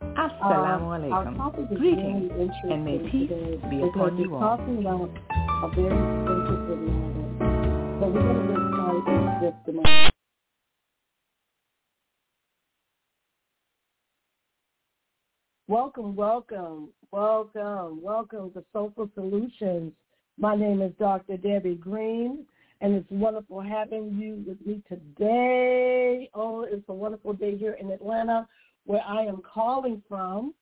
Assalamu um, alaikum. Greetings and may peace be upon you all. a very sensitive matter. So we're going to get started in just a moment. Welcome, welcome, welcome, welcome to Soulful Solutions. My name is Dr. Debbie Green, and it's wonderful having you with me today. Oh, it's a wonderful day here in Atlanta where I am calling from.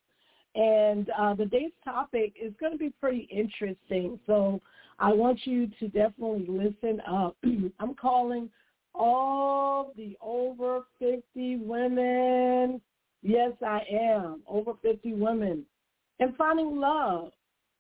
And uh, the day's topic is going to be pretty interesting. So I want you to definitely listen up. I'm calling all the over 50 women. Yes, I am. Over 50 women. And finding love,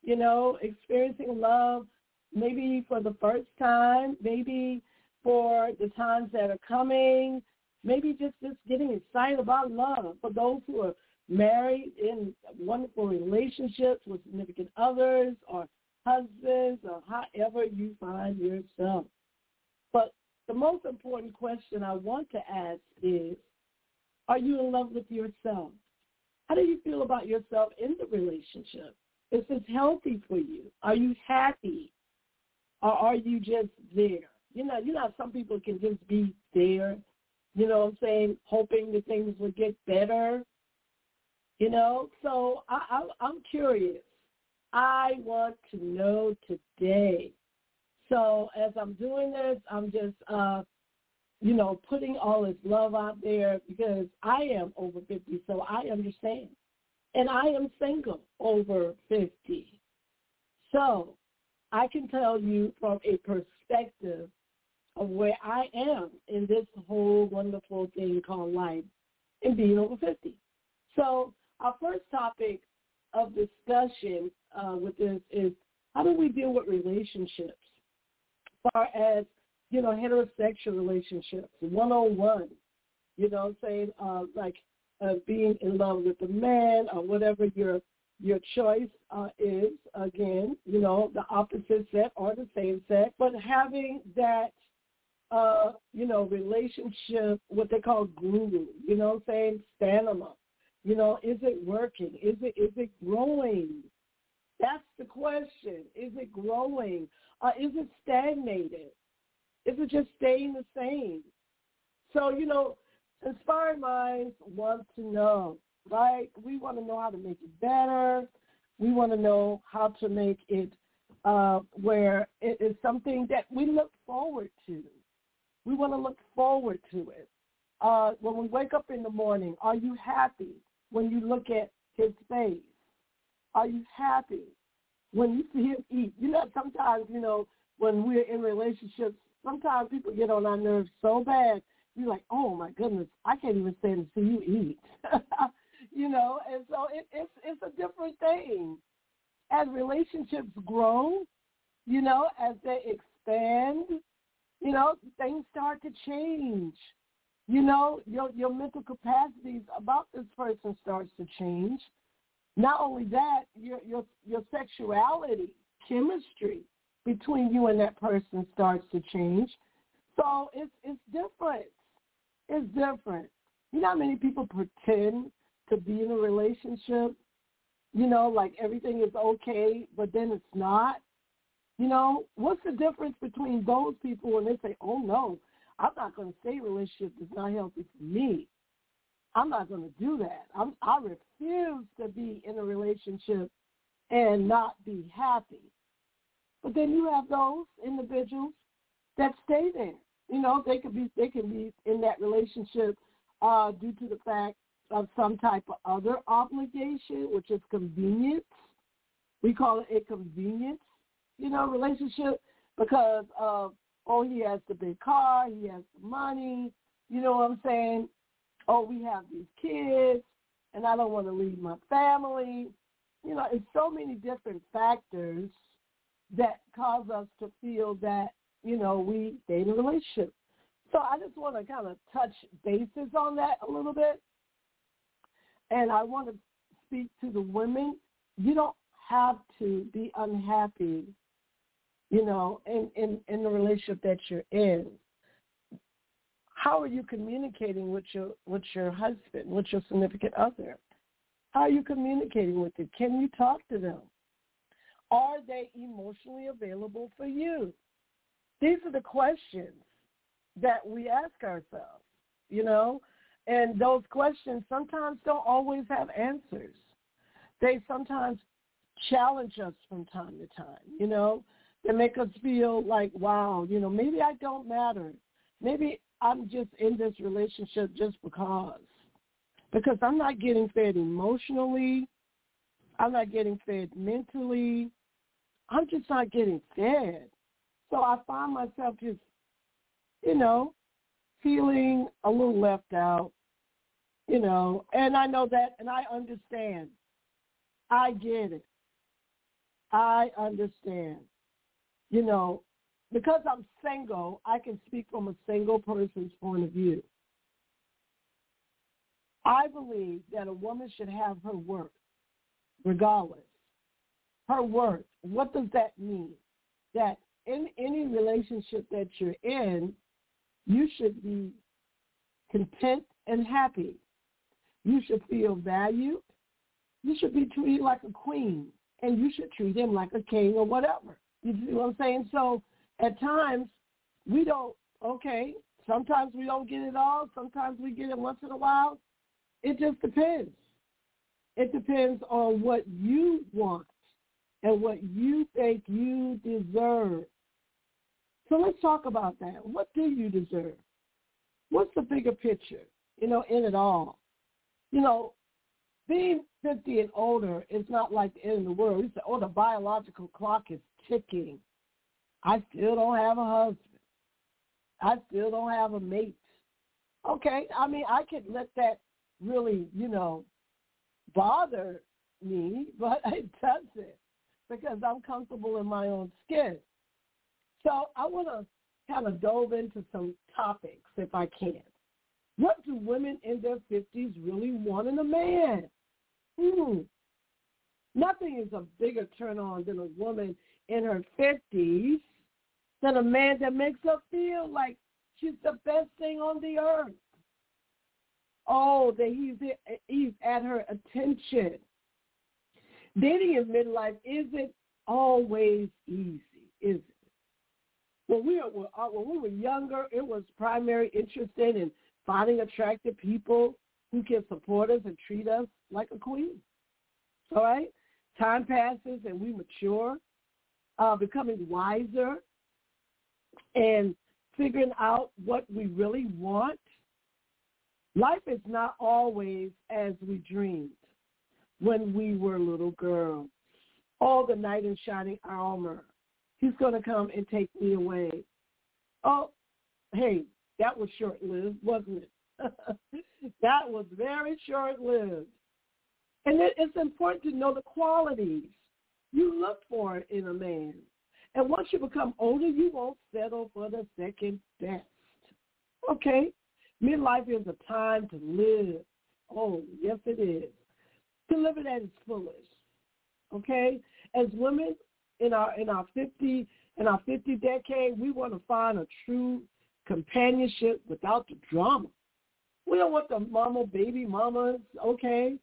you know, experiencing love maybe for the first time, maybe for the times that are coming, maybe just just getting excited about love for those who are married in wonderful relationships with significant others or husbands or however you find yourself. But the most important question I want to ask is, are you in love with yourself? How do you feel about yourself in the relationship? Is this healthy for you? Are you happy? Or are you just there? You know, you know some people can just be there you know what I'm saying, hoping that things would get better. You know, so I, I, I'm curious. I want to know today. So as I'm doing this, I'm just, uh, you know, putting all this love out there because I am over 50, so I understand. And I am single over 50. So I can tell you from a perspective of where I am in this whole wonderful thing called life and being over 50. So our first topic of discussion uh, with this is how do we deal with relationships as far as, you know, heterosexual relationships, 101, you know, saying uh, like uh, being in love with a man or whatever your your choice uh, is, again, you know, the opposite sex or the same sex, but having that uh, you know, relationship, what they call guru, you know what I'm saying, stamina. You know, is it working? Is it is it growing? That's the question. Is it growing? Uh, is it stagnated? Is it just staying the same? So, you know, inspired minds want to know, right? We want to know how to make it better. We want to know how to make it uh, where it is something that we look forward to. We want to look forward to it. Uh, when we wake up in the morning, are you happy when you look at his face? Are you happy when you see him eat? You know, sometimes, you know, when we're in relationships, sometimes people get on our nerves so bad. You're like, oh my goodness, I can't even stand to see you eat. you know, and so it, it's it's a different thing. As relationships grow, you know, as they expand, you know, things start to change. You know, your your mental capacities about this person starts to change. Not only that, your your your sexuality, chemistry between you and that person starts to change. So it's it's different. It's different. You know how many people pretend to be in a relationship, you know, like everything is okay, but then it's not? You know, what's the difference between those people when they say, oh, no, I'm not going to stay relationship that's not healthy for me. I'm not going to do that. I'm, I refuse to be in a relationship and not be happy. But then you have those individuals that stay there. You know, they could be they can be in that relationship uh, due to the fact of some type of other obligation, which is convenience. We call it a convenience, you know, relationship because of oh he has the big car, he has the money, you know what I'm saying? Oh, we have these kids, and I don't want to leave my family. You know, it's so many different factors that cause us to feel that you know we in a relationship. So I just want to kind of touch bases on that a little bit and I want to speak to the women. You don't have to be unhappy, you know, in, in, in the relationship that you're in. How are you communicating with your with your husband, with your significant other? How are you communicating with them? Can you talk to them? Are they emotionally available for you? These are the questions that we ask ourselves. You know, and those questions sometimes don't always have answers. They sometimes challenge us from time to time, you know. They make us feel like, wow, you know, maybe I don't matter. Maybe I'm just in this relationship just because. Because I'm not getting fed emotionally. I'm not getting fed mentally. I'm just not getting fed. So I find myself just, you know, feeling a little left out, you know, and I know that, and I understand. I get it. I understand. You know, because I'm single, I can speak from a single person's point of view. I believe that a woman should have her work, regardless. Her work. What does that mean? That in any relationship that you're in, you should be content and happy. You should feel valued. You should be treated like a queen, and you should treat him like a king or whatever. You see what I'm saying? So at times we don't. Okay, sometimes we don't get it all. Sometimes we get it once in a while. It just depends. It depends on what you want and what you think you deserve. So let's talk about that. What do you deserve? What's the bigger picture, you know, in it all? you know, being 50 and older is not like the end of the world. Say, oh, the biological clock is ticking. I still don't have a husband. I still don't have a mate. Okay, I mean, I could let that really, you know, bother me, but it doesn't because I'm comfortable in my own skin. So I want to kind of dove into some topics if I can. What do women in their 50s really want in a man? Hmm. Nothing is a bigger turn on than a woman in her 50s than a man that makes her feel like she's the best thing on the earth. Oh, that he's, he's at her attention. dating in midlife isn't always easy, is it? When we were uh, when we were younger, it was primary interest in finding attractive people who can support us and treat us like a queen. All right? Time passes and we mature, uh, becoming wiser and figuring out what we really want. Life is not always as we dreamed when we were little girls. All the knight in shining armor. He's going to come and take me away. Oh, hey, that was short-lived, wasn't it? that was very short-lived. And it's important to know the qualities you look for it in a man. And once you become older, you won't settle for the second best. Okay? Midlife is a time to live. Oh, yes it is. To live it at its fullest. Okay? As women in our in our fifty in our fifty decade, we want to find a true companionship without the drama. We don't want the mama baby mamas, okay?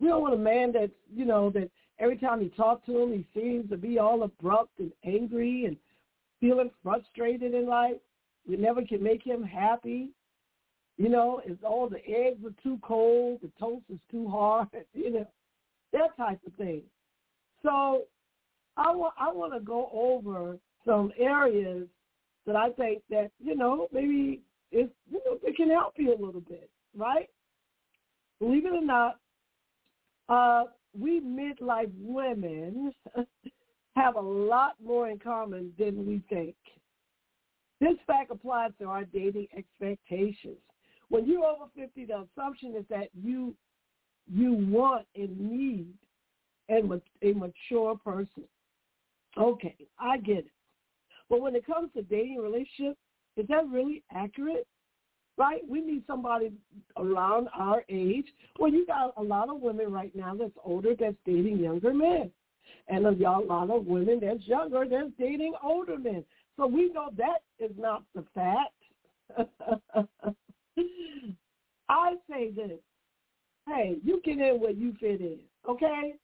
We don't want a man that's, you know, that every time you talk to him, he seems to be all abrupt and angry and feeling frustrated in life. We never can make him happy. You know, it's all the eggs are too cold, the toast is too hard, you know, that type of thing. So I want I want to go over some areas that I think that you know maybe it's you know it can help you a little bit, right? Believe it or not, uh, we midlife women have a lot more in common than we think. This fact applies to our dating expectations. When you're over 50, the assumption is that you you want and need a mature person. Okay, I get it. But when it comes to dating relationships, is that really accurate? Right? We need somebody around our age. Well, you got a lot of women right now that's older that's dating younger men. And a lot of women that's younger that's dating older men. So we know that is not the fact. I say this. Hey, you get in where you fit in, okay?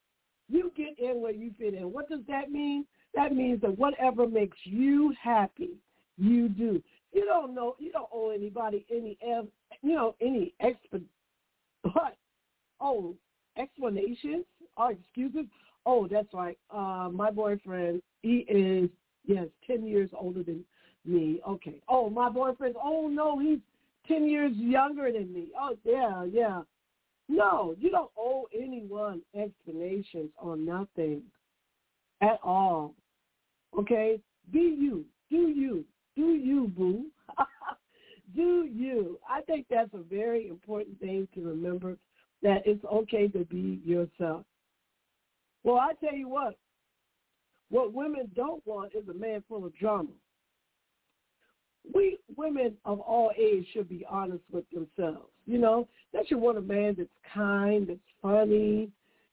You get in where you fit in. What does that mean? That means that whatever makes you happy, you do. You don't know. You don't owe anybody any, you know, any extra, what? Oh, explanations or excuses. Oh, that's right. Uh, my boyfriend, he is yes, ten years older than me. Okay. Oh, my boyfriend. Oh no, he's ten years younger than me. Oh yeah, yeah. No, you don't owe anyone explanations on nothing at all. Okay? Be you. Do you. Do you, boo. Do you. I think that's a very important thing to remember, that it's okay to be yourself. Well, I tell you what, what women don't want is a man full of drama. We women of all age should be honest with themselves. You know, they should want a man that's kind, that's funny,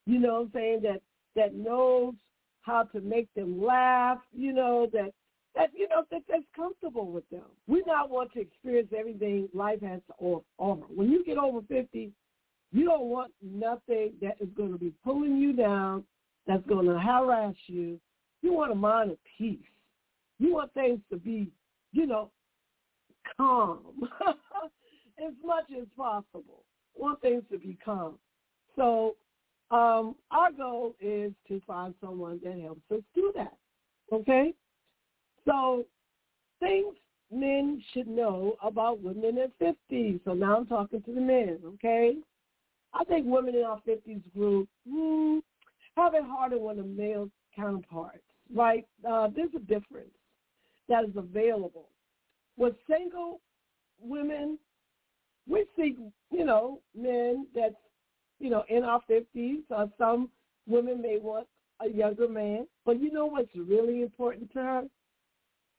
you know what I'm saying, that that knows how to make them laugh, you know, that that you know that that's comfortable with them. We not want to experience everything life has to offer. When you get over fifty, you don't want nothing that is going to be pulling you down, that's going to harass you. You want a mind of peace. You want things to be, you know, calm as much as possible. Want things to be calm. So um, our goal is to find someone that helps us do that. Okay? So things men should know about women in their 50s. So now I'm talking to the men, okay? I think women in our 50s group hmm, have it harder than the male counterparts, right? Uh, there's a difference that is available. With single women, we see, you know, men that's you know, in our 50s. Uh, some women may want a younger man. But you know what's really important to her?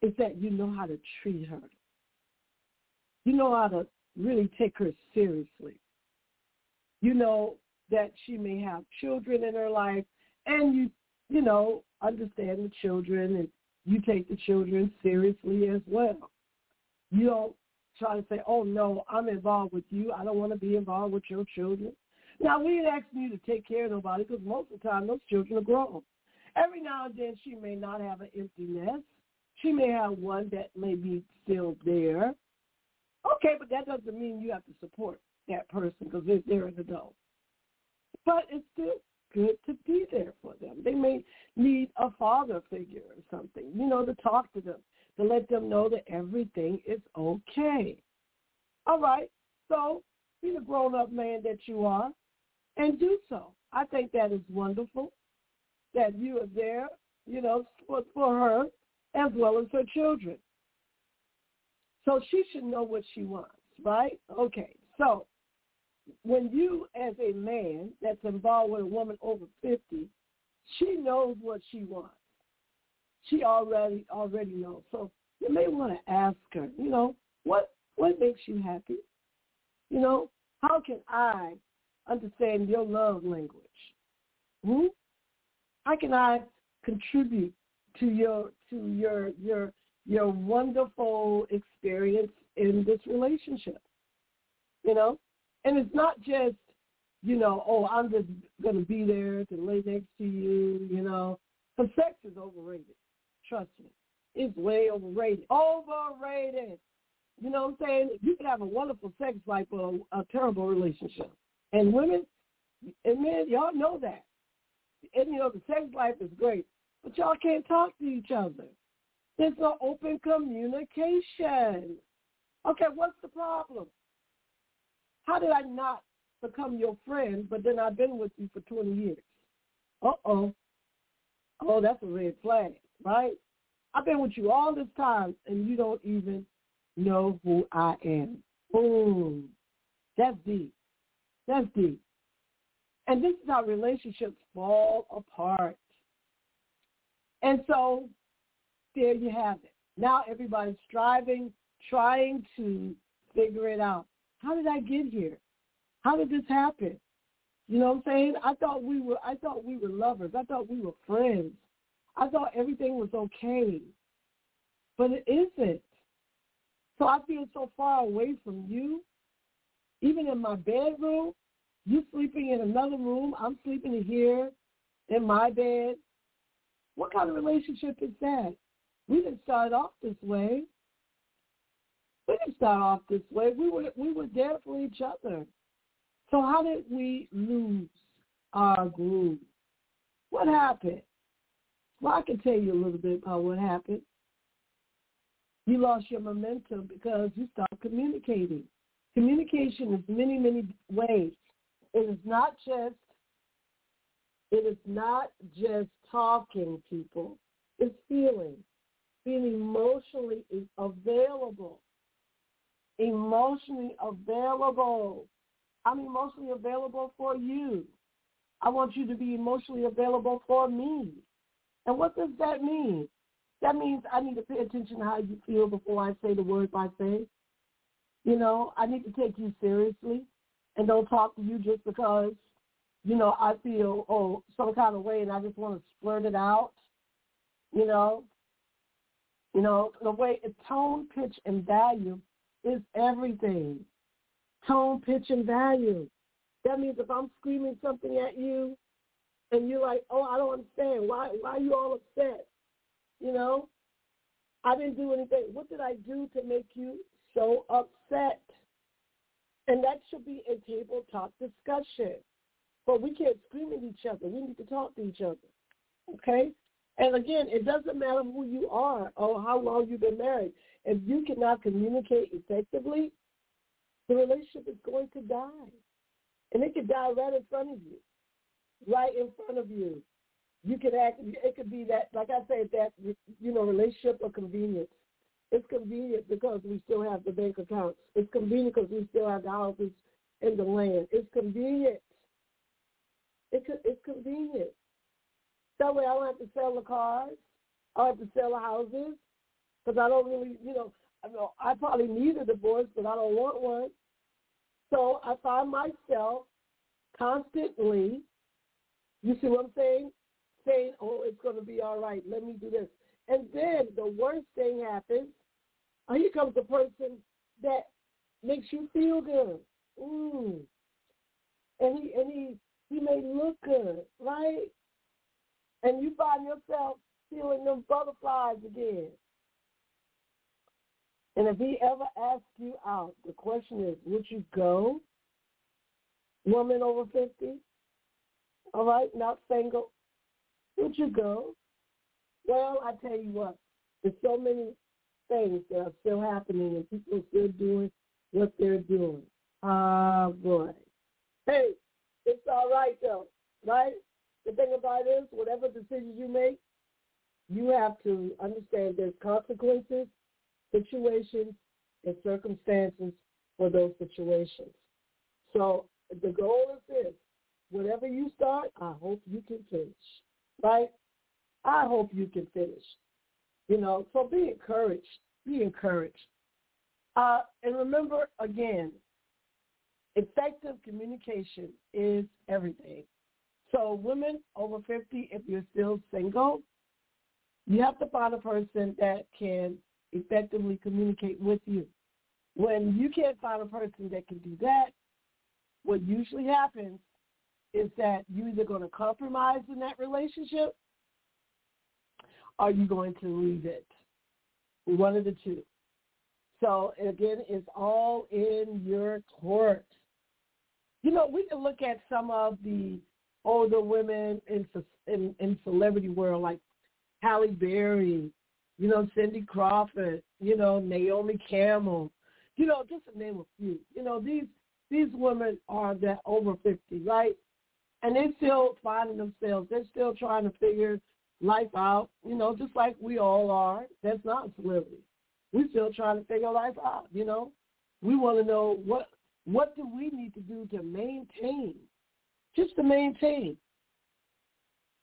Is that you know how to treat her. You know how to really take her seriously. You know that she may have children in her life and you, you know, understand the children and you take the children seriously as well. You don't try to say, oh, no, I'm involved with you. I don't want to be involved with your children. Now, we ain't asking you to take care of nobody because most of the time those children are grown. Every now and then she may not have an empty nest. She may have one that may be still there. Okay, but that doesn't mean you have to support that person because they're, they're an adult. But it's still good to be there for them. They may need a father figure or something, you know, to talk to them, to let them know that everything is okay. All right, so be the grown-up man that you are and do so. I think that is wonderful that you are there, you know, for, for her as well as her children. So she should know what she wants, right? Okay, so when you as a man that's involved with a woman over 50, she knows what she wants. She already already knows. So you may want to ask her, you know, what what makes you happy? You know, how can I understand your love language? Hmm? How can I contribute to your to your your your wonderful experience in this relationship? You know, and it's not just, you know, oh, I'm just to be there to lay next to you, you know. But sex is overrated. Trust me. It's way overrated. Overrated. You know what I'm saying? You can have a wonderful sex life or a, a terrible relationship. And women and men, y'all know that. And, you know, the sex life is great. But y'all can't talk to each other. There's no open communication. Okay, what's the problem? How did I not become your friend, but then I've been with you for 20 years? Uh-oh. Oh, that's a red flag, right? I've been with you all this time, and you don't even know who I am. Boom. That's deep. That's deep. And this is how relationships fall apart. And so there you have it. Now everybody's striving, trying to figure it out. How did I get here? How did this happen? You know what I'm saying? I thought we were I thought we were lovers. I thought we were friends. I thought everything was okay. But it isn't. So I feel so far away from you. Even in my bedroom, you sleeping in another room, I'm sleeping here in my bed. What kind of relationship is that? We didn't start off this way. We didn't start off this way. We were we were there for each other. So how did we lose our groove? What happened? Well, I can tell you a little bit about what happened. You lost your momentum because you stopped communicating. Communication is many, many ways. It is not just it is not just talking, people. It's feeling. Being emotionally available emotionally available. I'm emotionally available for you. I want you to be emotionally available for me. And what does that mean? That means I need to pay attention to how you feel before I say the words I say. You know, I need to take you seriously and don't talk to you just because, you know, I feel, oh, some kind of way and I just want to splurt it out. You know, you know, the way tone, pitch, and value is everything. Tone, pitch, and value. That means if I'm screaming something at you and you're like, oh, I don't understand. Why, why are you all upset? You know, I didn't do anything. What did I do to make you so upset? And that should be a table talk discussion. But we can't scream at each other. We need to talk to each other. Okay? And again, it doesn't matter who you are or how long you've been married. If you cannot communicate effectively, the relationship is going to die. And it could die right in front of you, right in front of you. You could act, it could be that, like I said, that, you know, relationship or convenience. It's convenient because we still have the bank account. It's convenient because we still have the houses and the land. It's convenient. It, it's convenient. That way I don't have to sell the cars. I don't have to sell the houses because I don't really, you know, I know I probably need a divorce, but I don't want one. So I find myself constantly, you see what I'm saying? Saying, oh, it's going to be all right. Let me do this. And then the worst thing happens. Here comes the person that makes you feel good. Mm. and he and he he may look good, right? And you find yourself feeling them butterflies again. And if he ever asks you out, the question is, would you go? Woman over 50? All right, not single. Would you go? Well, I tell you what, there's so many things that are still happening and people are still doing what they're doing. Ah, boy. Hey, it's all right though, right? The thing about it is, whatever decisions you make, you have to understand there's consequences, situations, and circumstances for those situations. So the goal is this. Whatever you start, I hope you can finish, right? I hope you can finish. You know, so be encouraged. Be encouraged. Uh, and remember, again, effective communication is everything. So women over 50, if you're still single, you have to find a person that can effectively communicate with you. When you can't find a person that can do that, what usually happens is that you're either going to compromise in that relationship or you're going to leave it. One of the two. So again, it's all in your court. You know, we can look at some of the older women in in, in celebrity world, like Halle Berry, you know, Cindy Crawford, you know, Naomi Campbell, you know, just to name a few. You know, these these women are that over fifty, right? And they're still finding themselves. They're still trying to figure life out, you know, just like we all are. That's not celebrity. We're still trying to figure life out, you know. We want to know what what do we need to do to maintain, just to maintain.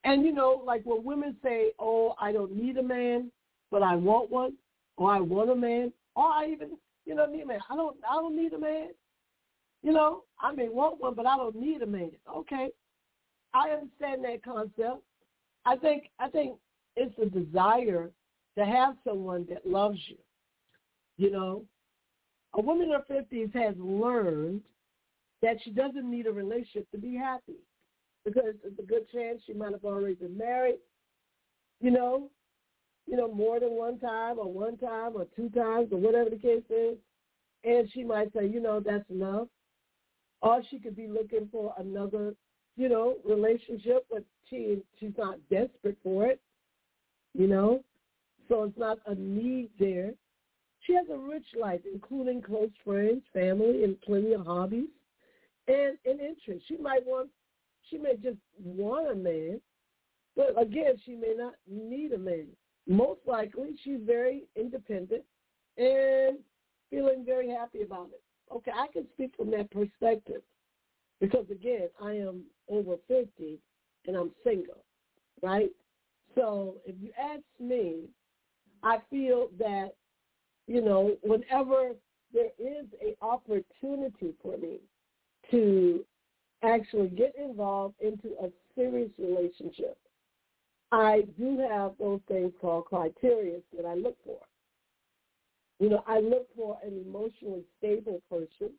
And you know, like when women say, "Oh, I don't need a man, but I want one," or "I want a man," or I even, you know, need a man. I don't, I don't need a man. You know, I may want one, but I don't need a man. Okay, I understand that concept. I think, I think it's a desire to have someone that loves you. You know, a woman in her 50s has learned that she doesn't need a relationship to be happy because it's a good chance she might have already been married, you know, you know, more than one time or one time or two times or whatever the case is. And she might say, you know, that's enough. Or she could be looking for another, you know, relationship, but she she's not desperate for it, you know. So it's not a need there. She has a rich life, including close friends, family, and plenty of hobbies and, and interests. She might want, she may just want a man, but again, she may not need a man. Most likely, she's very independent and feeling very happy about it. Okay, I can speak from that perspective because again, I am over 50 and I'm single, right? So if you ask me, I feel that you know, whenever there is an opportunity for me to actually get involved into a serious relationship, I do have those things called criteria that I look for. You know, I look for an emotionally stable person.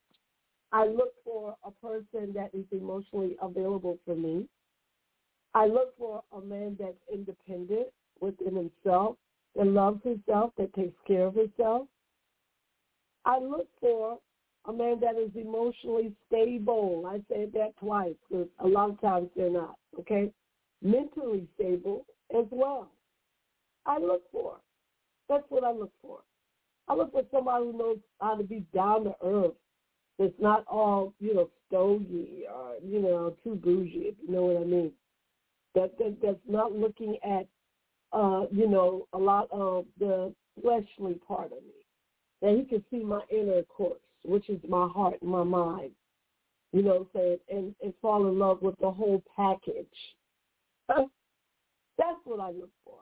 I look for a person that is emotionally available for me. I look for a man that's independent within himself that loves himself, that takes care of himself. I look for a man that is emotionally stable. I said that twice because a lot of times they're not, okay? Mentally stable as well. I look for. That's what I look for. I look for somebody who knows how to be down to earth. That's not all, you know, stogie or, you know, too bougie, if you know what I mean. That, that that's not looking at uh, you know, a lot of the fleshly part of me. That he can see my inner course, which is my heart and my mind. You know what I'm saying? And, and fall in love with the whole package. That's what I look for.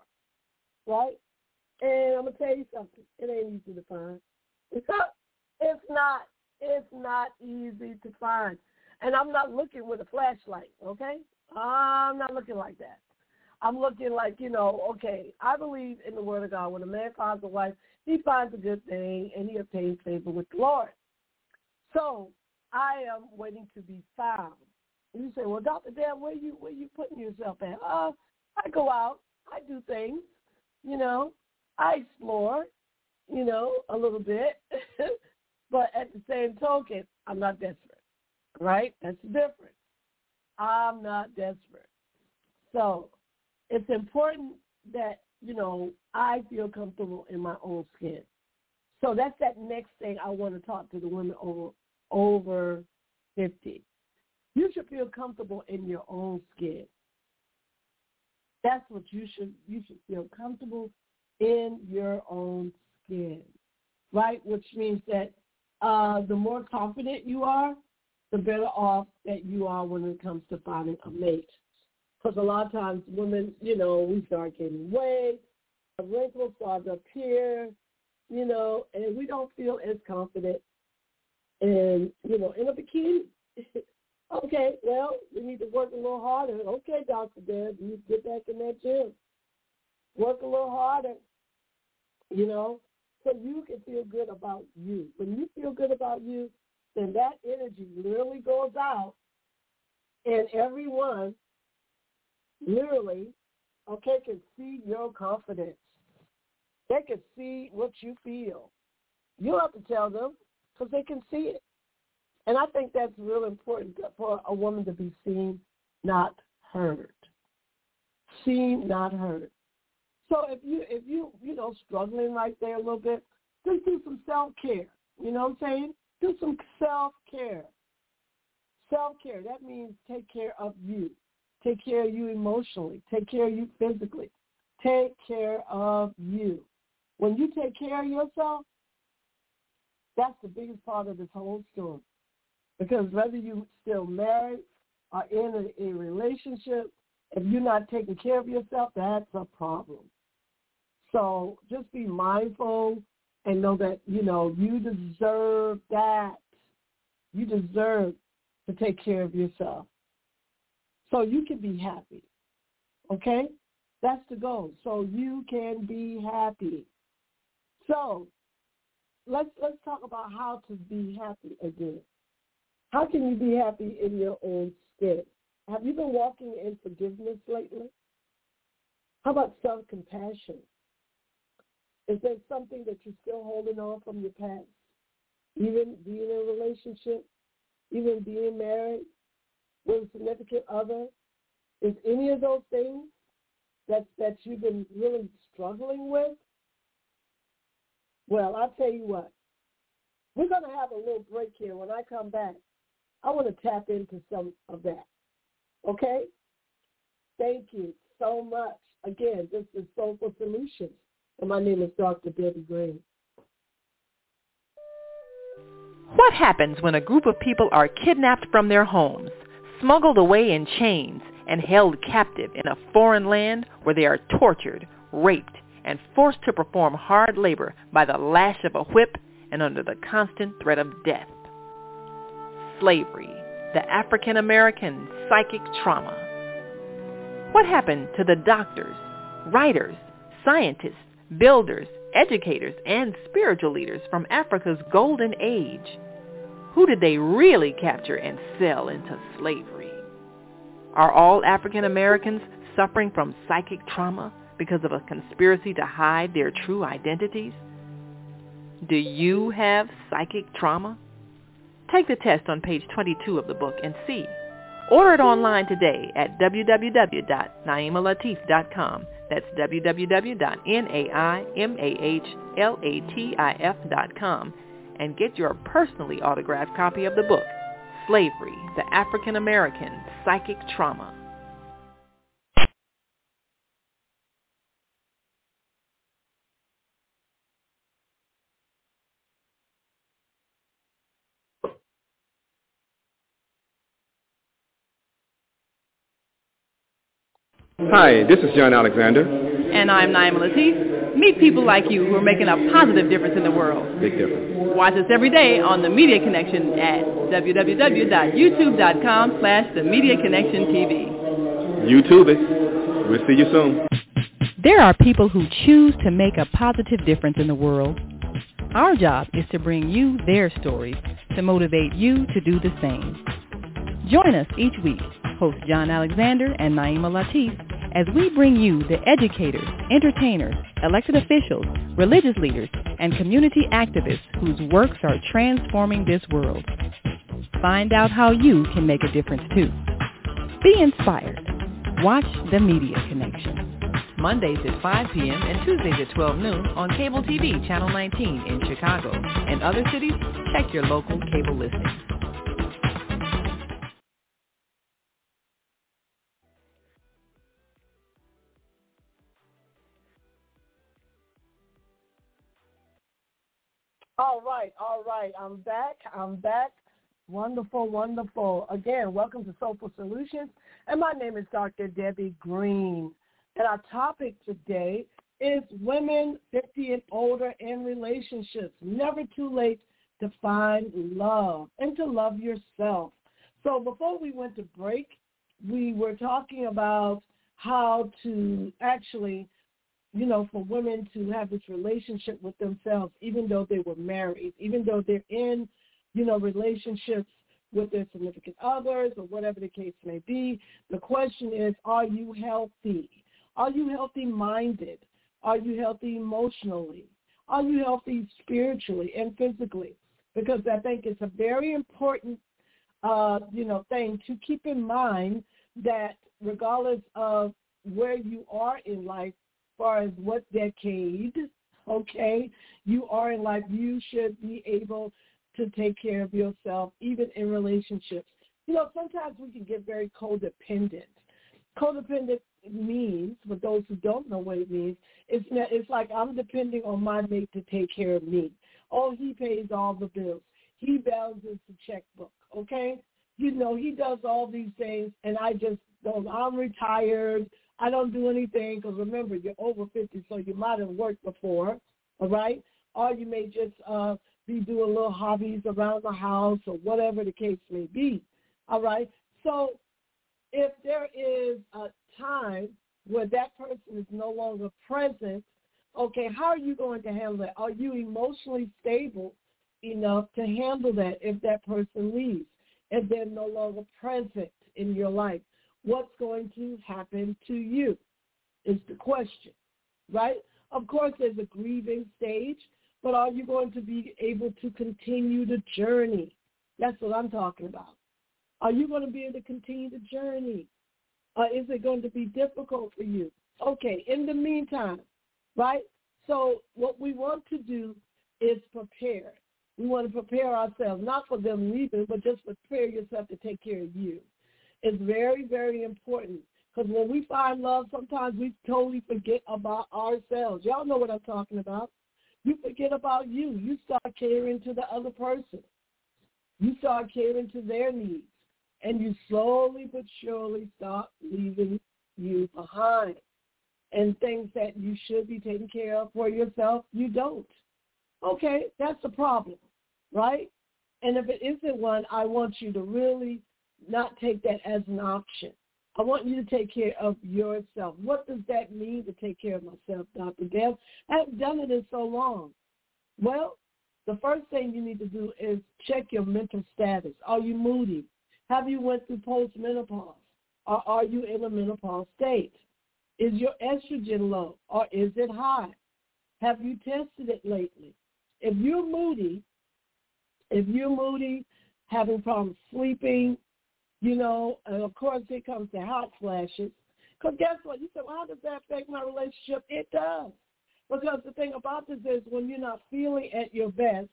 Right? And I'm gonna tell you something. It ain't easy to find. It's not it's not it's not easy to find. And I'm not looking with a flashlight, okay? I'm not looking like that. I'm looking like, you know, okay, I believe in the word of God. When a man finds a wife, he finds a good thing and he obtains favor with the Lord. So I am waiting to be found. You say, well, Dr. Dan, where you where you putting yourself at? Uh, I go out, I do things, you know, I explore, you know, a little bit. but at the same token, I'm not desperate. Right? That's the difference. I'm not desperate. So it's important that, you know, I feel comfortable in my own skin. So that's that next thing I want to talk to the women over over fifty. You should feel comfortable in your own skin. That's what you should you should feel comfortable in your own skin. Right? Which means that uh, the more confident you are, the better off that you are when it comes to finding a mate. Because a lot of times women, you know, we start getting weight, wrinkles start to appear, you know, and we don't feel as confident and, you know, in a bikini. okay, well, we need to work a little harder. Okay, Dr. Deb, you get back in that gym. Work a little harder, you know, so you can feel good about you. When you feel good about you, then that energy literally goes out and everyone literally, okay, can see your confidence. They can see what you feel. You have to tell them because they can see it. And I think that's real important for a woman to be seen, not heard. Seen, not heard. So if you if you you know struggling right there a little bit, just do some self care. You know what I'm saying? Do some self care. Self care. That means take care of you. Take care of you emotionally. Take care of you physically. Take care of you. When you take care of yourself, that's the biggest part of this whole story. Because whether you still married or in a, a relationship, if you're not taking care of yourself, that's a problem. So just be mindful and know that, you know, you deserve that. You deserve to take care of yourself. So you can be happy. Okay? That's the goal. So you can be happy. So let's let's talk about how to be happy again. How can you be happy in your own skin? Have you been walking in forgiveness lately? How about self-compassion? Is there something that you're still holding on from your past? Even being in a relationship, even being married with a significant other? Is any of those things that that you've been really struggling with? Well, I'll tell you what. We're going to have a little break here. When I come back, I want to tap into some of that. Okay? Thank you so much. Again, this is Soulful Solutions, and my name is Dr. Debbie Green. What happens when a group of people are kidnapped from their homes, smuggled away in chains, and held captive in a foreign land where they are tortured, raped, and forced to perform hard labor by the lash of a whip and under the constant threat of death. Slavery, the African American psychic trauma. What happened to the doctors, writers, scientists, builders, educators, and spiritual leaders from Africa's golden age? Who did they really capture and sell into slavery? Are all African Americans suffering from psychic trauma because of a conspiracy to hide their true identities? Do you have psychic trauma? Take the test on page 22 of the book and see. Order it online today at www.naimalatif.com. That's www.naimalatif.com and get your personally autographed copy of the book, Slavery, the African American Psychic Trauma. Hi, this is John Alexander. And I'm Naima Latif. Meet people like you who are making a positive difference in the world. Big difference. Watch us every day on The Media Connection at www.youtube.com slash The Media Connection TV. YouTube it. We'll see you soon. There are people who choose to make a positive difference in the world. Our job is to bring you their stories to motivate you to do the same. Join us each week, host John Alexander and Naima Latif, as we bring you the educators, entertainers, elected officials, religious leaders, and community activists whose works are transforming this world. Find out how you can make a difference too. Be inspired. Watch The Media Connection. Mondays at 5 p.m. and Tuesdays at 12 noon on cable TV channel 19 in Chicago. And other cities, check your local cable listings. All right, all right. I'm back. I'm back. Wonderful, wonderful. Again, welcome to Soulful Solutions. And my name is Dr. Debbie Green. And our topic today is women 50 and older in relationships. Never too late to find love and to love yourself. So before we went to break, we were talking about how to actually you know, for women to have this relationship with themselves, even though they were married, even though they're in, you know, relationships with their significant others or whatever the case may be. The question is, are you healthy? Are you healthy-minded? Are you healthy emotionally? Are you healthy spiritually and physically? Because I think it's a very important, uh, you know, thing to keep in mind that regardless of where you are in life, far as what decade, okay, you are in life, you should be able to take care of yourself, even in relationships. You know, sometimes we can get very codependent. Codependent means, for those who don't know what it means, it's it's like I'm depending on my mate to take care of me. Oh, he pays all the bills. He balances the checkbook. Okay, you know he does all these things, and I just don't. I'm retired. I don't do anything because remember you're over 50, so you might have worked before, all right? Or you may just uh, be doing little hobbies around the house or whatever the case may be, all right? So if there is a time where that person is no longer present, okay, how are you going to handle that? Are you emotionally stable enough to handle that if that person leaves and they're no longer present in your life? What's going to happen to you is the question, right? Of course, there's a grieving stage, but are you going to be able to continue the journey? That's what I'm talking about. Are you going to be able to continue the journey? Or is it going to be difficult for you? Okay, in the meantime, right? So what we want to do is prepare. We want to prepare ourselves, not for them leaving, but just prepare yourself to take care of you is very, very important. Because when we find love, sometimes we totally forget about ourselves. Y'all know what I'm talking about. You forget about you. You start caring to the other person. You start caring to their needs. And you slowly but surely start leaving you behind. And things that you should be taking care of for yourself, you don't. Okay, that's the problem, right? And if it isn't one, I want you to really not take that as an option. I want you to take care of yourself. What does that mean to take care of myself, Dr. Deb? I haven't done it in so long. Well, the first thing you need to do is check your mental status. Are you moody? Have you went through postmenopause? Or are you in a menopause state? Is your estrogen low or is it high? Have you tested it lately? If you're moody, if you're moody, having problems sleeping, you know, and of course it comes to hot flashes. Because guess what? You said, well, how does that affect my relationship? It does. Because the thing about this is when you're not feeling at your best,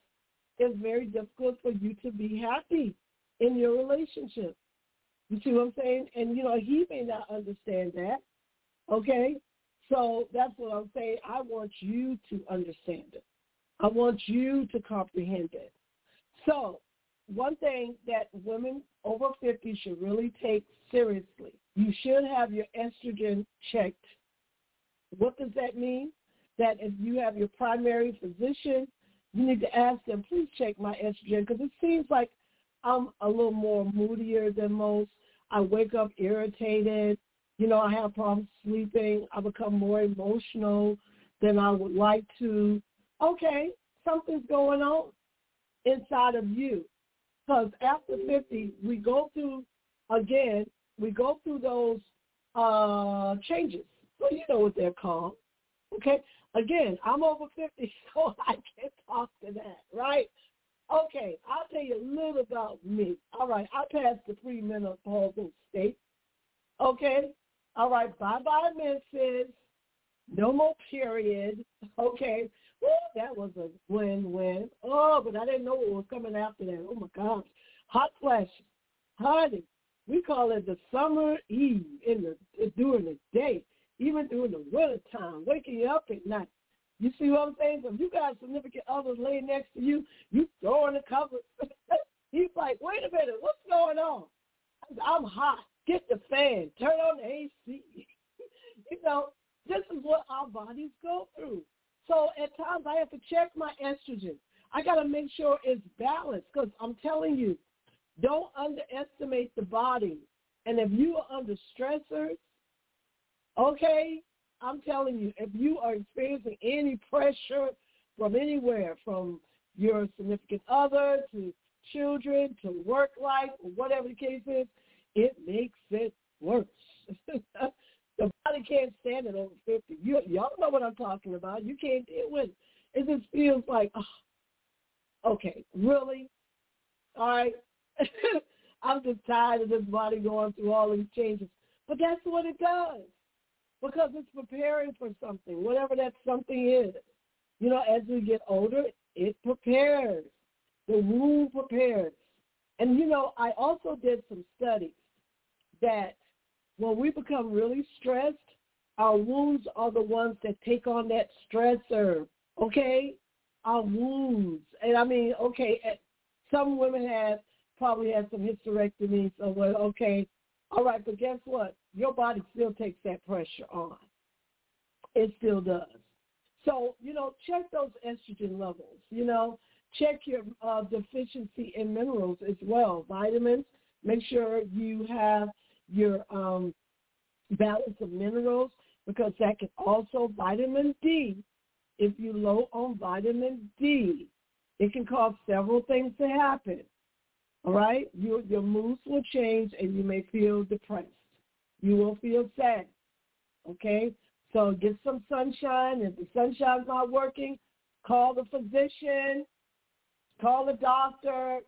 it's very difficult for you to be happy in your relationship. You see what I'm saying? And, you know, he may not understand that. Okay? So that's what I'm saying. I want you to understand it. I want you to comprehend it. So one thing that women over 50 should really take seriously, you should have your estrogen checked. What does that mean? That if you have your primary physician, you need to ask them, please check my estrogen because it seems like I'm a little more moodier than most. I wake up irritated. You know, I have problems sleeping. I become more emotional than I would like to. Okay, something's going on inside of you. Because after 50, we go through again, we go through those uh, changes. Well, you know what they're called. Okay? Again, I'm over 50, so I can't talk to that, right? Okay, I'll tell you a little about me. All right, I passed the premenopausal state. Okay? All right, bye-bye menses. No more period. Okay? That was a win-win. Oh, but I didn't know what was coming after that. Oh, my gosh. Hot flashes. Honey, we call it the summer eve in the during the day, even during the winter time, waking you up at night. You see what I'm saying? So if you got significant others laying next to you, you throwing the covers. He's like, wait a minute, what's going on? I'm hot. Get the fan. Turn on the AC. you know, this is what our bodies go through. So at times I have to check my estrogen. I got to make sure it's balanced because I'm telling you, don't underestimate the body. And if you are under stressors, okay, I'm telling you, if you are experiencing any pressure from anywhere, from your significant other to children to work life or whatever the case is, it makes it worse. the body can't stand it over 50. You, y'all know what I'm talking about. You can't deal with it. It just feels like, oh, okay, really? All right, I'm just tired of this body going through all these changes. But that's what it does because it's preparing for something, whatever that something is. You know, as we get older, it prepares. The womb prepares. And, you know, I also did some studies that when we become really stressed, our wombs are the ones that take on that stressor, okay? Our wombs. And I mean, okay, eh, some women have probably had some hysterectomies so well, okay, all right, but guess what? Your body still takes that pressure on. It still does. So, you know, check those estrogen levels, you know, check your uh, deficiency in minerals as well, vitamins. Make sure you have your um, balance of minerals because that can also, vitamin D, if you're low on vitamin D, it can cause several things to happen. All right? Your, your moods will change and you may feel depressed. You will feel sad. Okay? So get some sunshine. If the sunshine's not working, call the physician, call the doctor,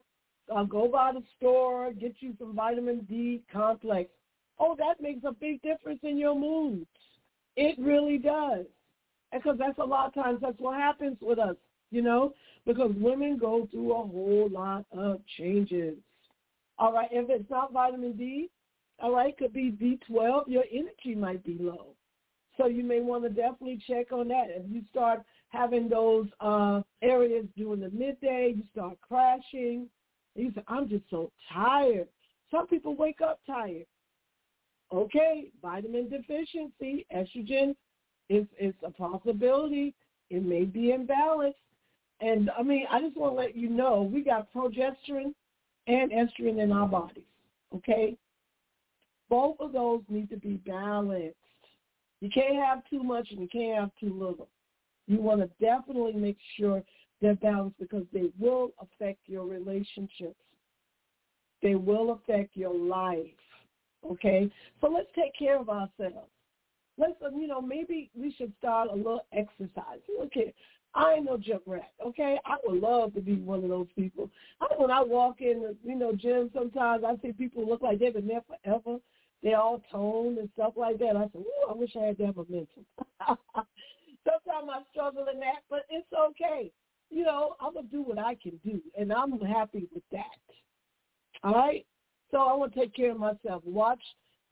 uh, go by the store, get you some vitamin D complex. Oh, that makes a big difference in your mood. It really does. Because that's a lot of times that's what happens with us, you know because women go through a whole lot of changes. All right, if it's not vitamin D, all right, could be B12, your energy might be low. So you may want to definitely check on that. If you start having those uh, areas during the midday, you start crashing, you say, I'm just so tired. Some people wake up tired. Okay, vitamin deficiency, estrogen is, is a possibility. It may be imbalanced. And I mean, I just want to let you know we got progesterone and estrogen in our bodies. Okay? Both of those need to be balanced. You can't have too much and you can't have too little. You want to definitely make sure they're balanced because they will affect your relationships. They will affect your life. Okay? So let's take care of ourselves. Let's, um, you know, maybe we should start a little exercise. Okay, I ain't no gym rat, okay? I would love to be one of those people. I, when I walk in the, you know, gym, sometimes I see people look like they've been there forever. They're all toned and stuff like that. I say, ooh, I wish I had that momentum. sometimes I struggle in that, but it's okay. You know, I'm going to do what I can do, and I'm happy with that. All right? So I want to take care of myself. Watch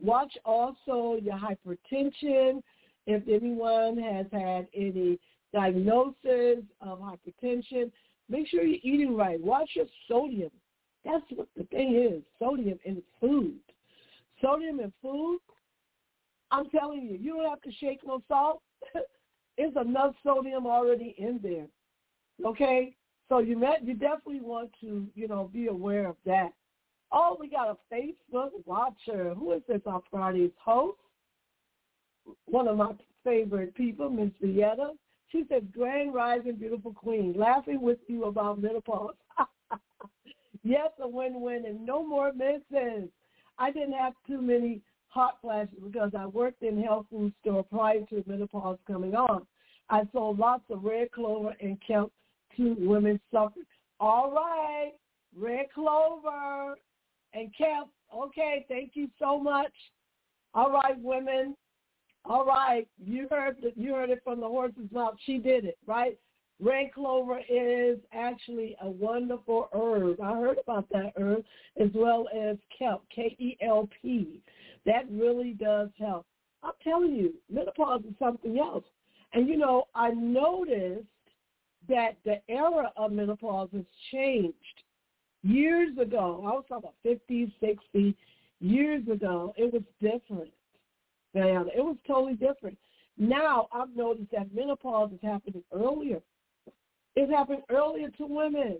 watch also your hypertension. If anyone has had any diagnosis of hypertension. Make sure you're eating right. Watch your sodium. That's what the thing is, sodium in food. Sodium in food, I'm telling you, you don't have to shake no salt. There's enough sodium already in there. Okay? So you met, you definitely want to, you know, be aware of that. Oh, we got a Facebook watcher. Who is this on Friday's host? One of my favorite people, Miss Vieta. She says, Grand Rising, beautiful queen, laughing with you about menopause. yes, a win-win and no more misses. I didn't have too many hot flashes because I worked in health food store prior to menopause coming on. I sold lots of red clover and kelp to women suffering. All right, red clover and kelp. Okay, thank you so much. All right, women. All right, you heard it. You heard it from the horse's mouth. She did it, right? Red clover is actually a wonderful herb. I heard about that herb as well as kelp, K-E-L-P. That really does help. I'm telling you, menopause is something else. And you know, I noticed that the era of menopause has changed. Years ago, I was talking about 50, 60, years ago, it was different. Man, it was totally different. Now I've noticed that menopause is happening earlier. It's happening earlier to women.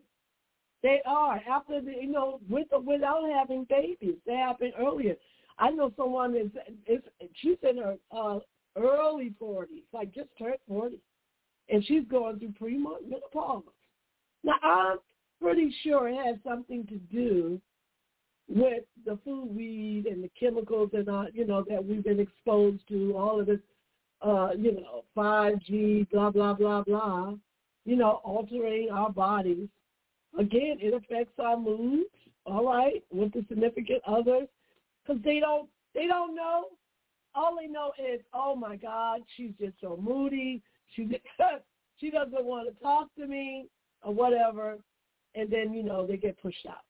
They are after the, you know with or without having babies. They happen earlier. I know someone is is she's in her uh, early forties, like just turned forty, and she's going through premenopause. Now I'm pretty sure it has something to do with the food we eat and the chemicals and uh, you know that we've been exposed to, all of this, uh, you know, 5G, blah blah blah blah, you know, altering our bodies. Again, it affects our moods. All right, with the significant others, because they don't they don't know. All they know is, oh my God, she's just so moody. She she doesn't want to talk to me or whatever, and then you know they get pushed out.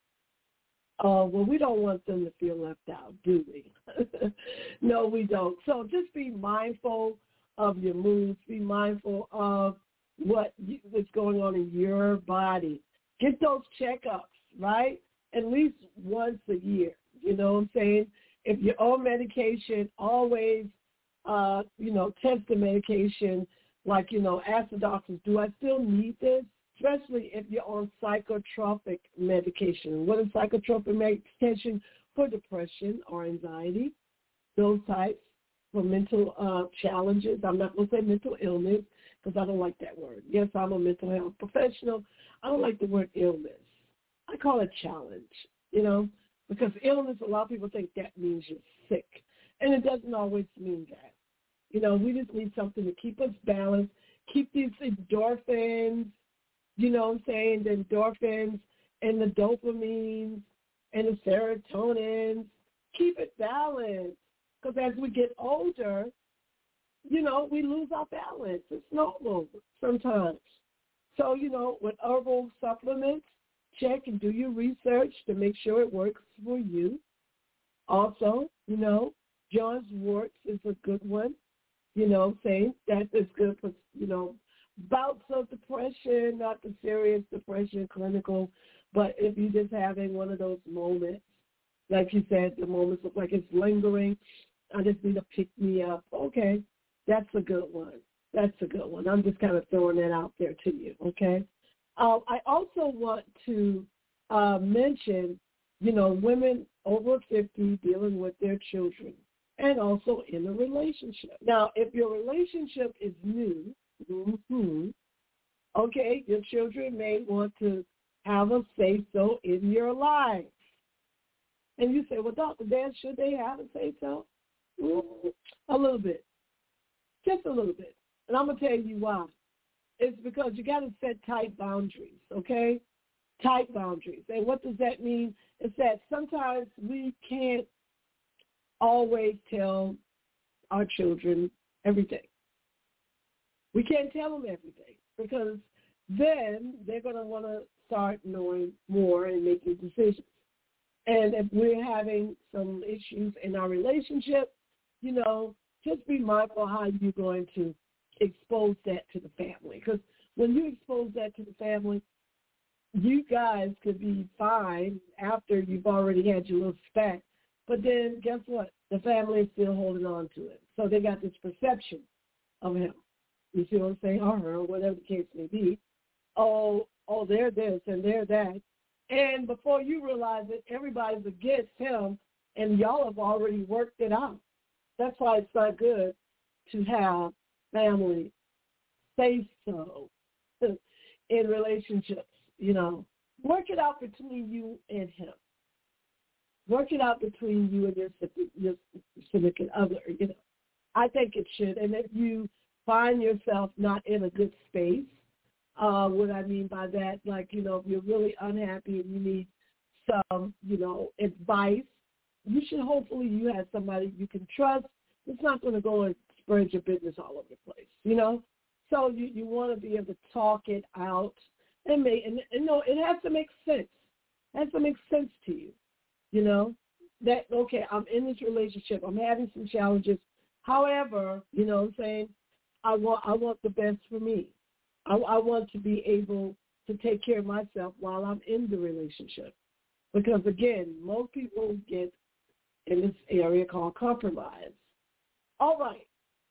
Uh, well, we don't want them to feel left out, do we? no, we don't. So just be mindful of your moods. Be mindful of what what's going on in your body. Get those checkups, right? At least once a year. You know what I'm saying? If you're on medication, always, uh, you know, test the medication. Like, you know, ask the doctors, do I still need this? especially if you're on psychotropic medication. What is psychotropic medication? For depression or anxiety, those types, for mental uh, challenges. I'm not going to say mental illness because I don't like that word. Yes, I'm a mental health professional. I don't like the word illness. I call it challenge, you know, because illness, a lot of people think that means you're sick. And it doesn't always mean that. You know, we just need something to keep us balanced, keep these endorphins, you know what I'm saying, the endorphins and the dopamines and the serotonins. Keep it balanced. Because as we get older, you know, we lose our balance. It's normal sometimes. So, you know, with herbal supplements, check and do your research to make sure it works for you. Also, you know, John's wort is a good one. You know, saying that is good for, you know, bouts of depression, not the serious depression, clinical, but if you're just having one of those moments, like you said, the moments look like it's lingering, I just need to pick me up. Okay, that's a good one. That's a good one. I'm just kind of throwing that out there to you, okay? Um, I also want to uh, mention, you know, women over 50 dealing with their children and also in a relationship. Now, if your relationship is new, Mm-hmm. Okay, your children may want to have a say so in your life. And you say, well, Dr. Deb, should they have a say so? Mm, a little bit. Just a little bit. And I'm going to tell you why. It's because you got to set tight boundaries, okay? Tight boundaries. And what does that mean? It's that sometimes we can't always tell our children everything. We can't tell them everything because then they're going to want to start knowing more and making decisions. And if we're having some issues in our relationship, you know, just be mindful how you're going to expose that to the family. Because when you expose that to the family, you guys could be fine after you've already had your little spat. But then guess what? The family is still holding on to it. So they got this perception of him. You see what I'm saying? Or her, or whatever the case may be. Oh, oh, they're this and they're that. And before you realize it, everybody's against him, and y'all have already worked it out. That's why it's not good to have family say so in relationships. You know, work it out between you and him. Work it out between you and your, your significant other. You know, I think it should. And if you find yourself not in a good space, uh, what I mean by that, like, you know, if you're really unhappy and you need some, you know, advice, you should hopefully you have somebody you can trust. It's not going to go and spread your business all over the place, you know? So you, you want to be able to talk it out and make, and, and no, it has to make sense. It has to make sense to you, you know? That, okay, I'm in this relationship. I'm having some challenges. However, you know what I'm saying? I want, I want the best for me. I, I want to be able to take care of myself while I'm in the relationship. Because again, most people get in this area called compromise. All right.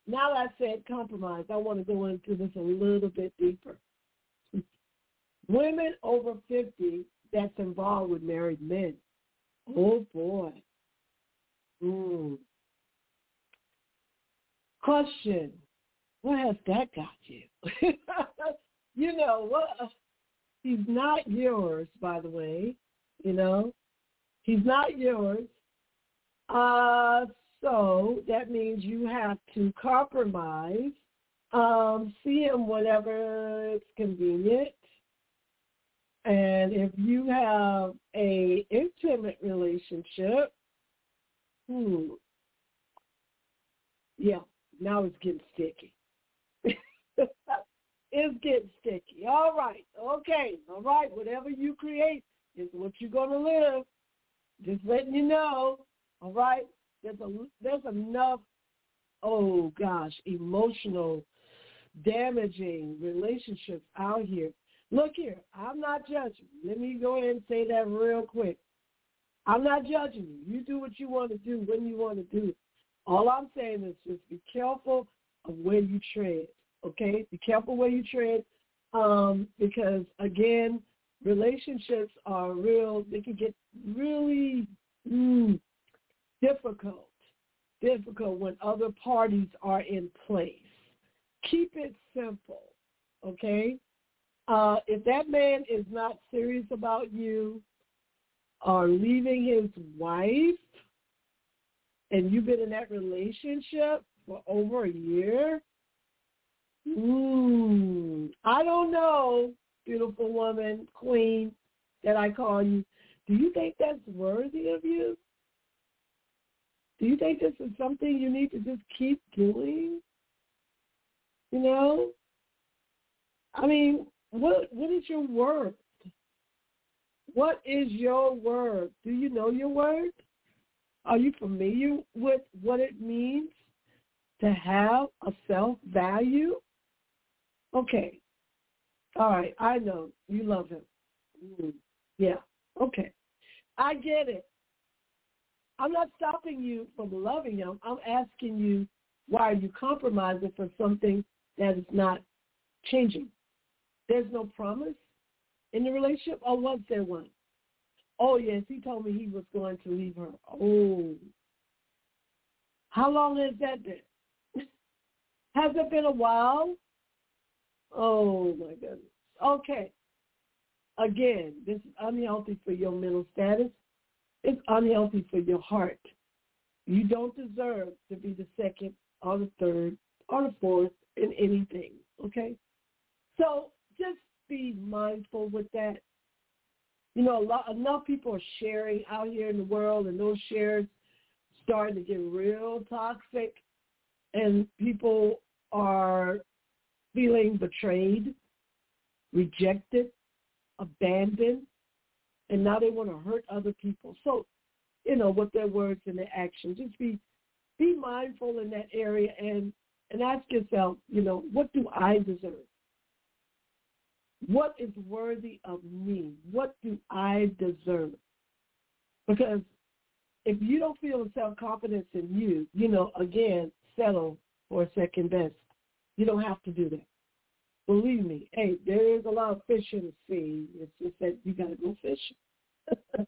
Now that I said compromise, I want to go into this a little bit deeper. Women over 50 that's involved with married men. Oh boy. Mm. Question. What has that got you? you know, what he's not yours, by the way. You know, he's not yours. Uh, so that means you have to compromise, um, see him whenever it's convenient. And if you have a intimate relationship, hmm, yeah, now it's getting sticky. it's getting sticky. All right, okay, all right. Whatever you create is what you're gonna live. Just letting you know. All right, there's a there's enough. Oh gosh, emotional, damaging relationships out here. Look here, I'm not judging. Let me go ahead and say that real quick. I'm not judging you. You do what you want to do when you want to do it. All I'm saying is just be careful of where you tread. Okay, be careful where you tread, um, because again, relationships are real. They can get really mm, difficult, difficult when other parties are in place. Keep it simple, okay? Uh, if that man is not serious about you or leaving his wife and you've been in that relationship for over a year, mm, I don't know, beautiful woman, queen that I call you. Do you think that's worthy of you? Do you think this is something you need to just keep doing? You know? I mean, what what is your word? What is your word? Do you know your word? Are you familiar with what it means to have a self-value? Okay. All right. I know. You love him. Mm. Yeah. Okay. I get it. I'm not stopping you from loving him. I'm asking you, why are you compromising for something that is not changing? There's no promise in the relationship, or was there one? Oh, yes, he told me he was going to leave her. Oh. How long has that been? has it been a while? Oh, my goodness. Okay. Again, this is unhealthy for your mental status. It's unhealthy for your heart. You don't deserve to be the second or the third or the fourth in anything, okay? So just be mindful with that. You know, a lot, enough people are sharing out here in the world, and those shares starting to get real toxic, and people are feeling betrayed, rejected, abandoned, and now they want to hurt other people. So, you know, with their words and their actions, just be be mindful in that area and and ask yourself, you know, what do I deserve? What is worthy of me? What do I deserve? Because if you don't feel self-confidence in you, you know, again, settle for a second best. You don't have to do that. Believe me, hey, there is a lot of fish in the sea. It's just that you got to go fishing.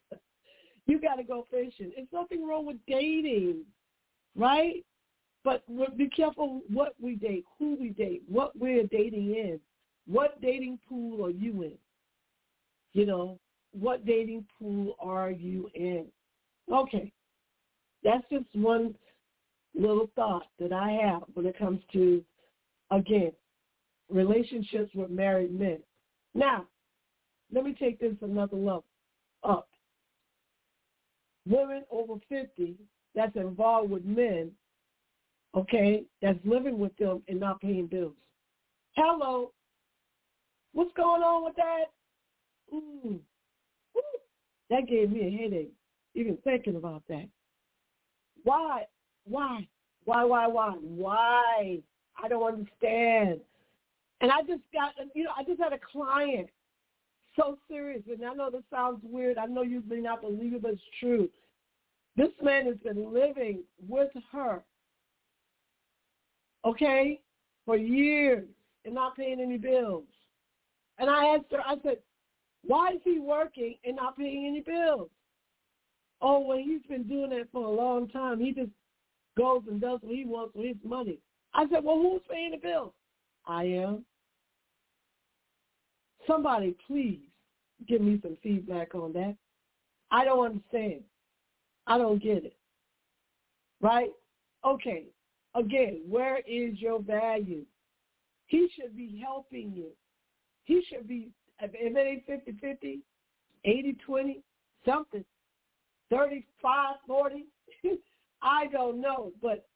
you got to go fishing. There's nothing wrong with dating, right? But be careful what we date, who we date, what we're dating in. What dating pool are you in? You know, what dating pool are you in? Okay. That's just one little thought that I have when it comes to, again, relationships with married men. Now, let me take this another level up. Women over 50 that's involved with men, okay, that's living with them and not paying bills. Hello. What's going on with that? Mm. That gave me a headache, even thinking about that. Why? Why? Why, why, why? Why? I don't understand. And I just got, you know, I just had a client so serious. And I know this sounds weird. I know you may not believe it, but it's true. This man has been living with her, okay, for years and not paying any bills. And I asked her, I said, why is he working and not paying any bills? Oh, well, he's been doing that for a long time. He just goes and does what he wants with his money. I said, well, who's paying the bills? I am. Somebody please give me some feedback on that. I don't understand. I don't get it. Right? Okay. Again, where is your value? He should be helping you. He should be, if it ain't 50-50, 80-20, something, 35-40, I don't know. But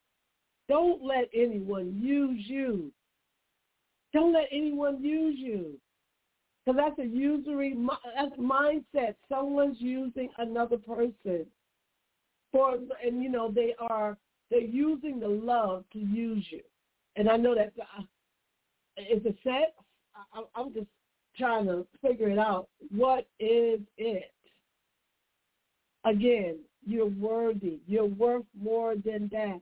don't let anyone use you. Don't let anyone use you. Because that's a usury that's mindset. Someone's using another person for, and you know they are they're using the love to use you. And I know that uh, is it set. I, I'm just trying to figure it out. What is it? Again, you're worthy. You're worth more than that.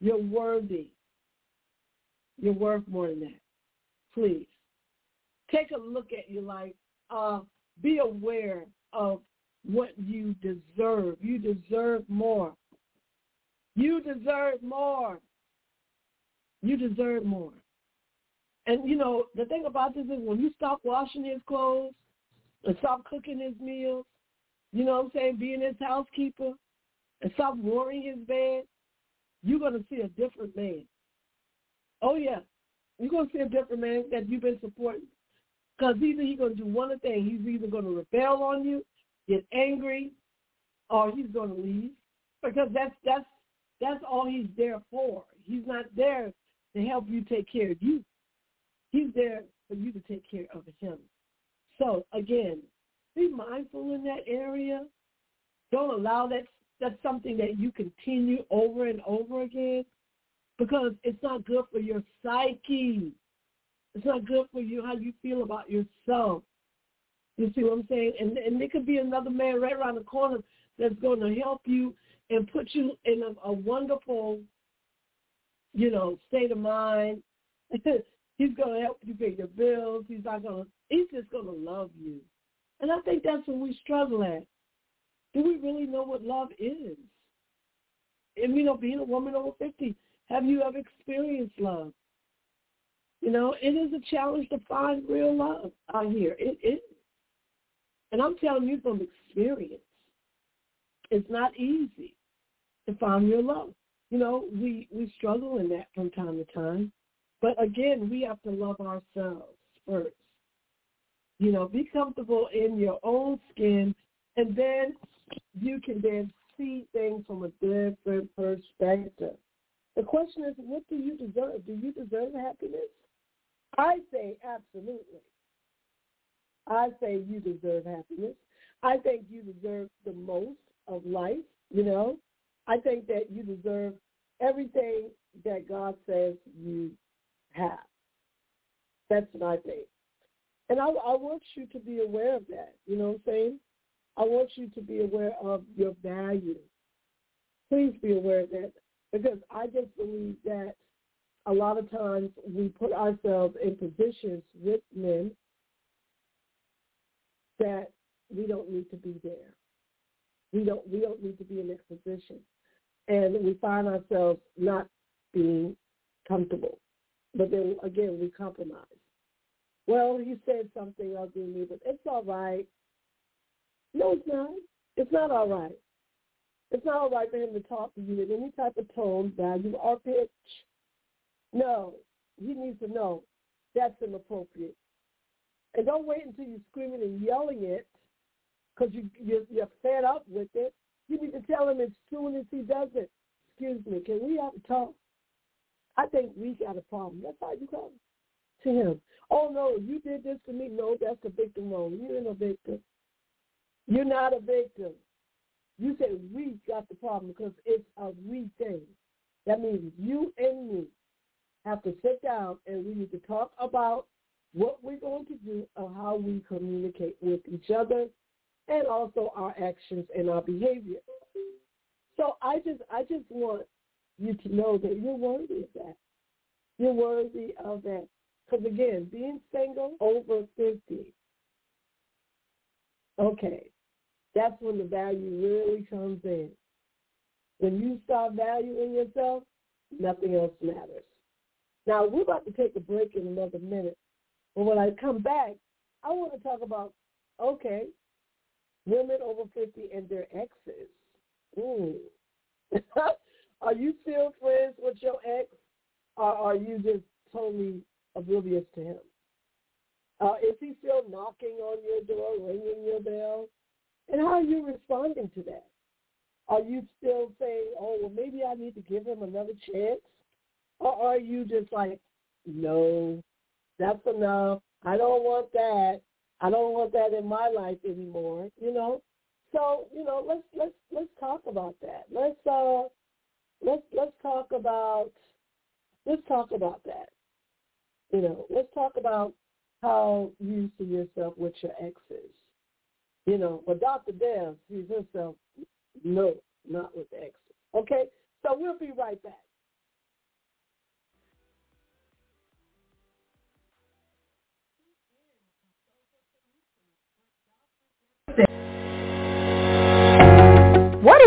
You're worthy. You're worth more than that. Please take a look at your life. Uh, be aware of what you deserve. You deserve more. You deserve more. You deserve more. And you know, the thing about this is when you stop washing his clothes and stop cooking his meals, you know what I'm saying, being his housekeeper and stop warming his bed, you're to see a different man. Oh, yeah. You're to see a different man that you've been supporting. Because either he's to do one of things. He's either to rebel on you, get angry, or he's to leave. Because that's that's that's all he's there for. He's not there to help you take care of you. He's there for you to take care of him. So again, be mindful in that area. Don't allow that that's something that you continue over and over again because it's not good for your psyche. It's not good for you how you feel about yourself. You see what I'm saying? And and there could be another man right around the corner that's going to help you and put you in a, a wonderful, you know, state of mind. he's going to help you pay your bills. He's not going to. He's just going to love you. And I think that's what we struggle at. Do we really know what love is? And you know, being a woman over fifty, have you ever experienced love? You know, it is a challenge to find real love out here. It is. And I'm telling you from experience, it's not easy to find real love. You know, we, we struggle in that from time to time. But again, we have to love ourselves first. You know, be comfortable in your own skin, and then you can then see things from a different perspective. The question is, what do you deserve? Do you deserve happiness? I say absolutely. I say you deserve happiness. I think you deserve the most of life, you know. I think that you deserve everything that God says you have. That's I think. And I, I want you to be aware of that, you know what I'm saying? I want you to be aware of your value. Please be aware of that because I just believe that a lot of times we put ourselves in positions with men that we don't need to be there. We don't we don't need to be in that position. And we find ourselves not being comfortable. But then again we compromise. Well, he said something ugly to me, but it's all right. No, it's not. It's not all right. It's not all right for him to talk to you in any type of tone, value, or pitch. No, he needs to know that's inappropriate. And don't wait until you're screaming and yelling it because you, you're, you're fed up with it. You need to tell him as soon as he does it. Excuse me, can we have a talk? I think we got a problem. That's how you come to him. Oh no, you did this to me. No, that's a victim role. You ain't a victim. You're not a victim. You say we got the problem because it's a we thing. That means you and me have to sit down and we need to talk about what we're going to do and how we communicate with each other and also our actions and our behavior. So I just I just want you to know that you're worthy of that. You're worthy of that. Because again, being single over 50, okay, that's when the value really comes in. When you start valuing yourself, nothing else matters. Now, we're about to take a break in another minute. But when I come back, I want to talk about, okay, women over 50 and their exes. Mm. are you still friends with your ex, or are you just totally oblivious to him? Uh, is he still knocking on your door, ringing your bell? And how are you responding to that? Are you still saying, oh, well, maybe I need to give him another chance? Or are you just like, no, that's enough. I don't want that. I don't want that in my life anymore, you know? So, you know, let's let's let's talk about that. Let's uh let's let's talk about let's talk about that. You know, let's talk about how you see yourself with your exes. You know, but Dr. Deb sees himself no, not with exes. Okay? So we'll be right back.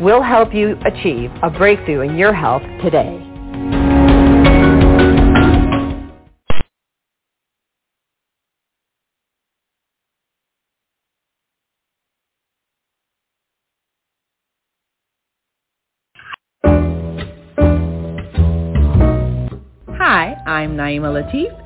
We'll help you achieve a breakthrough in your health today. Hi, I'm Naima Latif.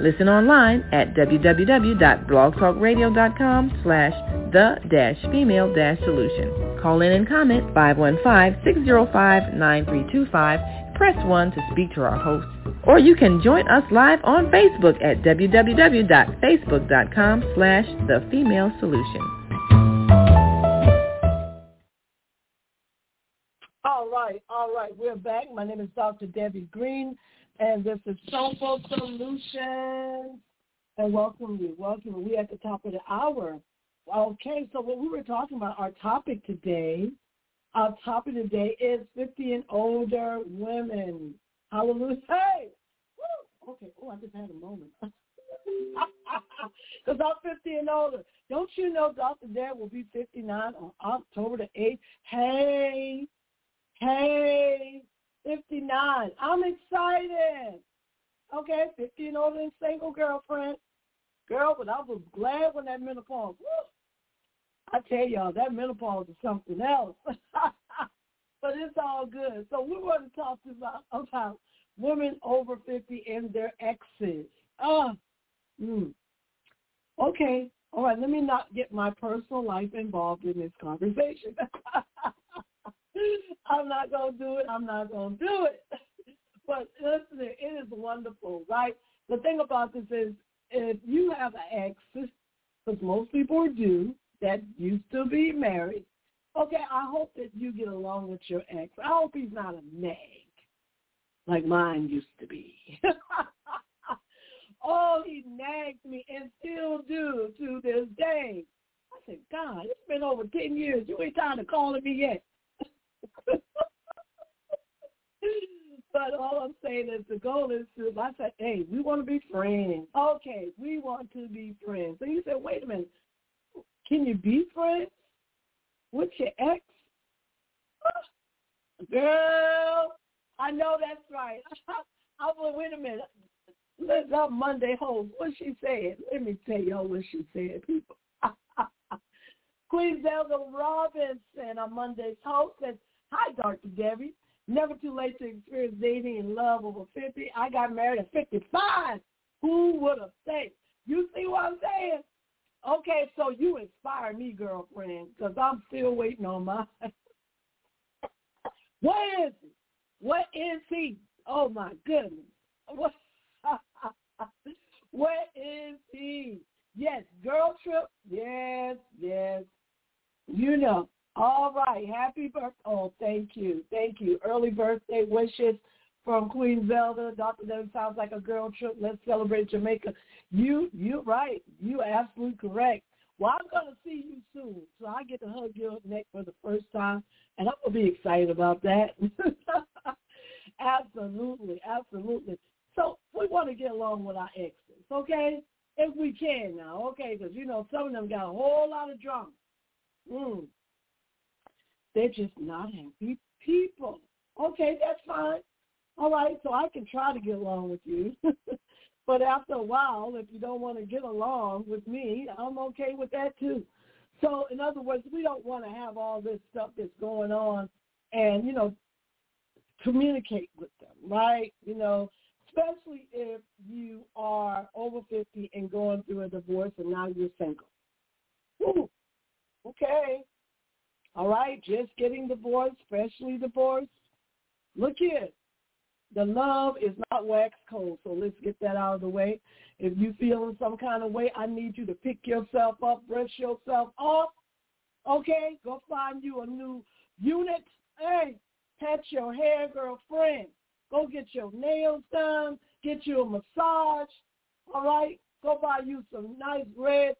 Listen online at www.blogtalkradio.com slash the-female-solution. Call in and comment 515-605-9325. Press 1 to speak to our host. Or you can join us live on Facebook at www.facebook.com slash the female solution. All right, all right. We're back. My name is Dr. Debbie Green and this is Soulful Solutions. And welcome you, welcome. We at the top of the hour. Okay, so what we were talking about, our topic today, our topic today is 50 and older women. Hallelujah. Hey! Woo! Okay, oh, I just had a moment. Because I'm 50 and older. Don't you know Dr. Deb will be 59 on October the 8th? Hey, hey, 59. I'm excited. Okay, 50 and older and single girlfriend. Girl, but I was glad when that menopause. Woo, I tell y'all, that menopause is something else. but it's all good. So we want to talk about about women over fifty and their exes. Ah, mm. okay, all right. Let me not get my personal life involved in this conversation. I'm not gonna do it. I'm not gonna do it. But listen, it is wonderful, right? The thing about this is, if you have an ex, because most people do that used to be married, okay, I hope that you get along with your ex. I hope he's not a nag like mine used to be. oh, he nagged me and still do to this day. I said, God, it's been over 10 years. You ain't tired of calling me yet. but all I'm saying is the goal is to, I said, hey, we want to be friends. Okay, we want to be friends. So you said, wait a minute, can you be friends with your ex? Girl, I know that's right. I was, wait a minute. Let's up Monday host. What she said? Let me tell y'all what she said, people. Queen Zelda Robinson on Monday's host says, Hi, Dr. Debbie. Never too late to experience dating and love over 50. I got married at 55. Who would have said? You see what I'm saying? Okay, so you inspire me, girlfriend, because I'm still waiting on mine. what is he? What is he? Oh, my goodness. What, what is he? Yes, girl trip. Yes, yes. You know. All right. Happy birthday. Oh, thank you. Thank you. Early birthday wishes from Queen Zelda. Dr. Debbie sounds like a girl trip. Let's celebrate Jamaica. You, you're right. You absolutely correct. Well, I'm going to see you soon. So I get to hug your neck for the first time, and I'm going to be excited about that. absolutely. Absolutely. So we want to get along with our exes, okay? If we can now, okay? Because, you know, some of them got a whole lot of drama. Mm. They're just not happy people. Okay, that's fine. All right, so I can try to get along with you. but after a while, if you don't want to get along with me, I'm okay with that too. So in other words, we don't want to have all this stuff that's going on and, you know, communicate with them, right? You know, especially if you are over 50 and going through a divorce and now you're single. Ooh, okay. All right, just getting divorced, freshly divorced. Look here. The love is not wax cold, so let's get that out of the way. If you feel in some kind of way, I need you to pick yourself up, brush yourself off. Okay, go find you a new unit. Hey, pat your hair, girlfriend. Go get your nails done. Get you a massage. All right, go buy you some nice red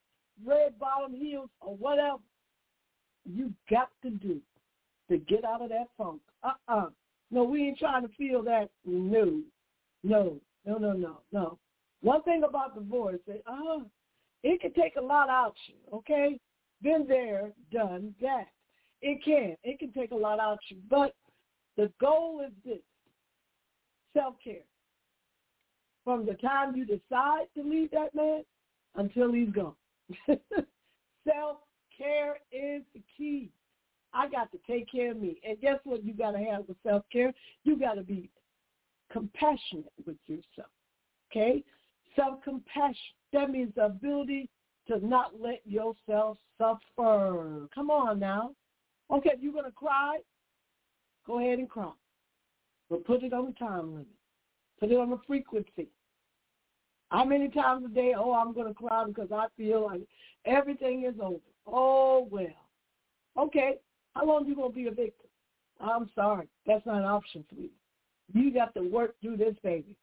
red bottom heels or whatever you got to do to get out of that funk. Uh-uh. No, we ain't trying to feel that. No, no, no, no, no, no. One thing about divorce, uh, it can take a lot out you, okay? Been there, done that. It can. It can take a lot out you. But the goal is this, self-care. From the time you decide to leave that man until he's gone. self care is the key. I got to take care of me. And guess what you got to have with self-care? You got to be compassionate with yourself. Okay? Self-compassion. That means the ability to not let yourself suffer. Come on now. Okay, if you're going to cry, go ahead and cry. But put it on the time limit. Put it on the frequency. How many times a day, oh, I'm going to cry because I feel like everything is over. Oh, well. Okay. How long you going to be a victim? I'm sorry. That's not an option for you. You got to work through this, baby.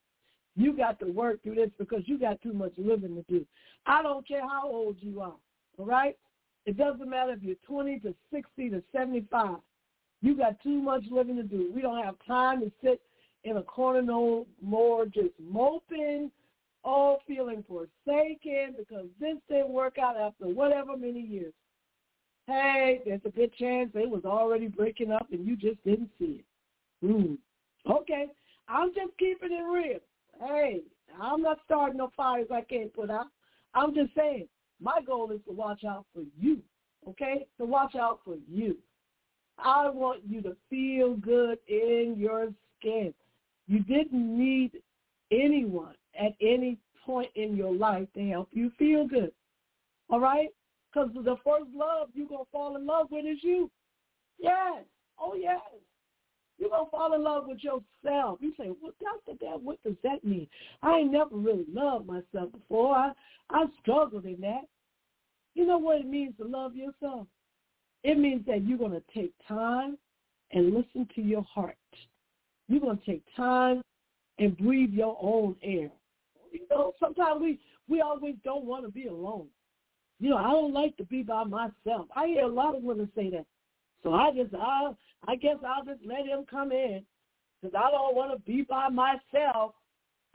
You got to work through this because you got too much living to do. I don't care how old you are, all right? It doesn't matter if you're 20 to 60 to 75. You got too much living to do. We don't have time to sit in a corner no more just moping, all feeling forsaken because this didn't work out after whatever many years. Hey, there's a good chance they was already breaking up and you just didn't see it. Hmm. Okay, I'm just keeping it real. Hey, I'm not starting no fires I can't put out. I'm just saying, my goal is to watch out for you, okay? To watch out for you. I want you to feel good in your skin. You didn't need anyone at any point in your life to help you feel good. All right? Because the first love you're going to fall in love with is you. Yes. Oh, yes. You're going to fall in love with yourself. You say, well, Dr. Deb, what does that mean? I ain't never really loved myself before. I, I struggled in that. You know what it means to love yourself? It means that you're going to take time and listen to your heart. You're going to take time and breathe your own air. You know, sometimes we, we always don't want to be alone. You know, I don't like to be by myself. I hear a lot of women say that. So I just, I, I guess I'll just let him come in because I don't want to be by myself.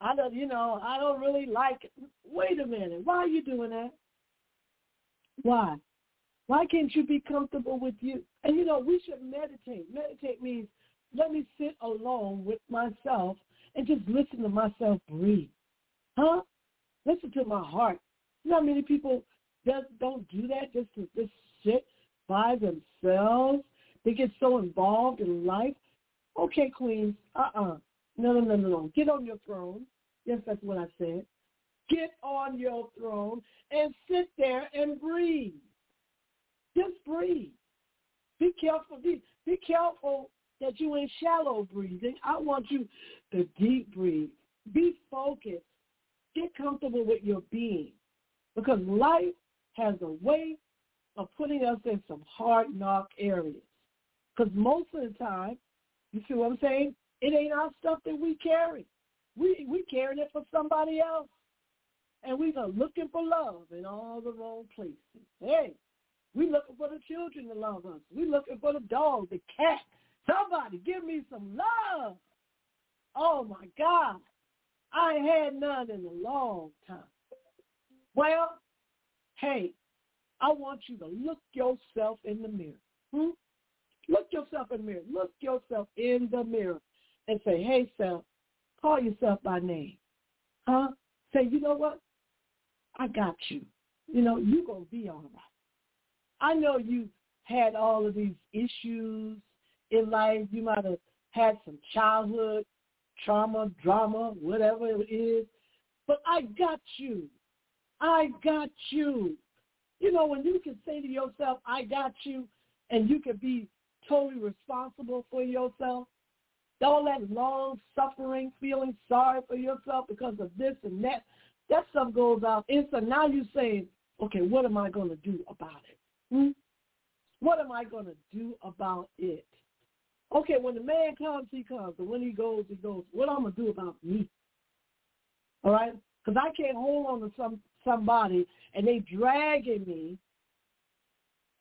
I don't, you know, I don't really like it. Wait a minute. Why are you doing that? Why? Why can't you be comfortable with you? And you know, we should meditate. Meditate means let me sit alone with myself and just listen to myself breathe. Huh? Listen to my heart. You know how many people just don't do that just to just sit by themselves? They get so involved in life. Okay, queens, uh-uh. No, no, no, no, no. Get on your throne. Yes, that's what I said. Get on your throne and sit there and breathe. Just breathe. Be careful. Be, be careful that you ain't shallow breathing. I want you to deep breathe. Be focused. Get comfortable with your being. Because life has a way of putting us in some hard knock areas. Because most of the time, you see what I'm saying? It ain't our stuff that we carry. We we carrying it for somebody else. And we are looking for love in all the wrong places. Hey, we looking for the children to love us. We looking for the dog, the cat. Somebody give me some love. Oh my God. I had none in a long time. Well, hey, I want you to look yourself in the mirror. Hmm? Look yourself in the mirror. Look yourself in the mirror and say, hey, self, call yourself by name. Huh? Say, you know what? I got you. You know, you're going to be all right. I know you had all of these issues in life. You might have had some childhood trauma, drama, whatever it is. But I got you. I got you. You know, when you can say to yourself, I got you, and you can be totally responsible for yourself, all that long suffering, feeling sorry for yourself because of this and that, that stuff goes out. And so now you're saying, okay, what am I going to do about it? Hmm? What am I going to do about it? Okay, when the man comes, he comes. And when he goes, he goes. What I'm going to do about me? All right? Because I can't hold on to some somebody and they dragging me,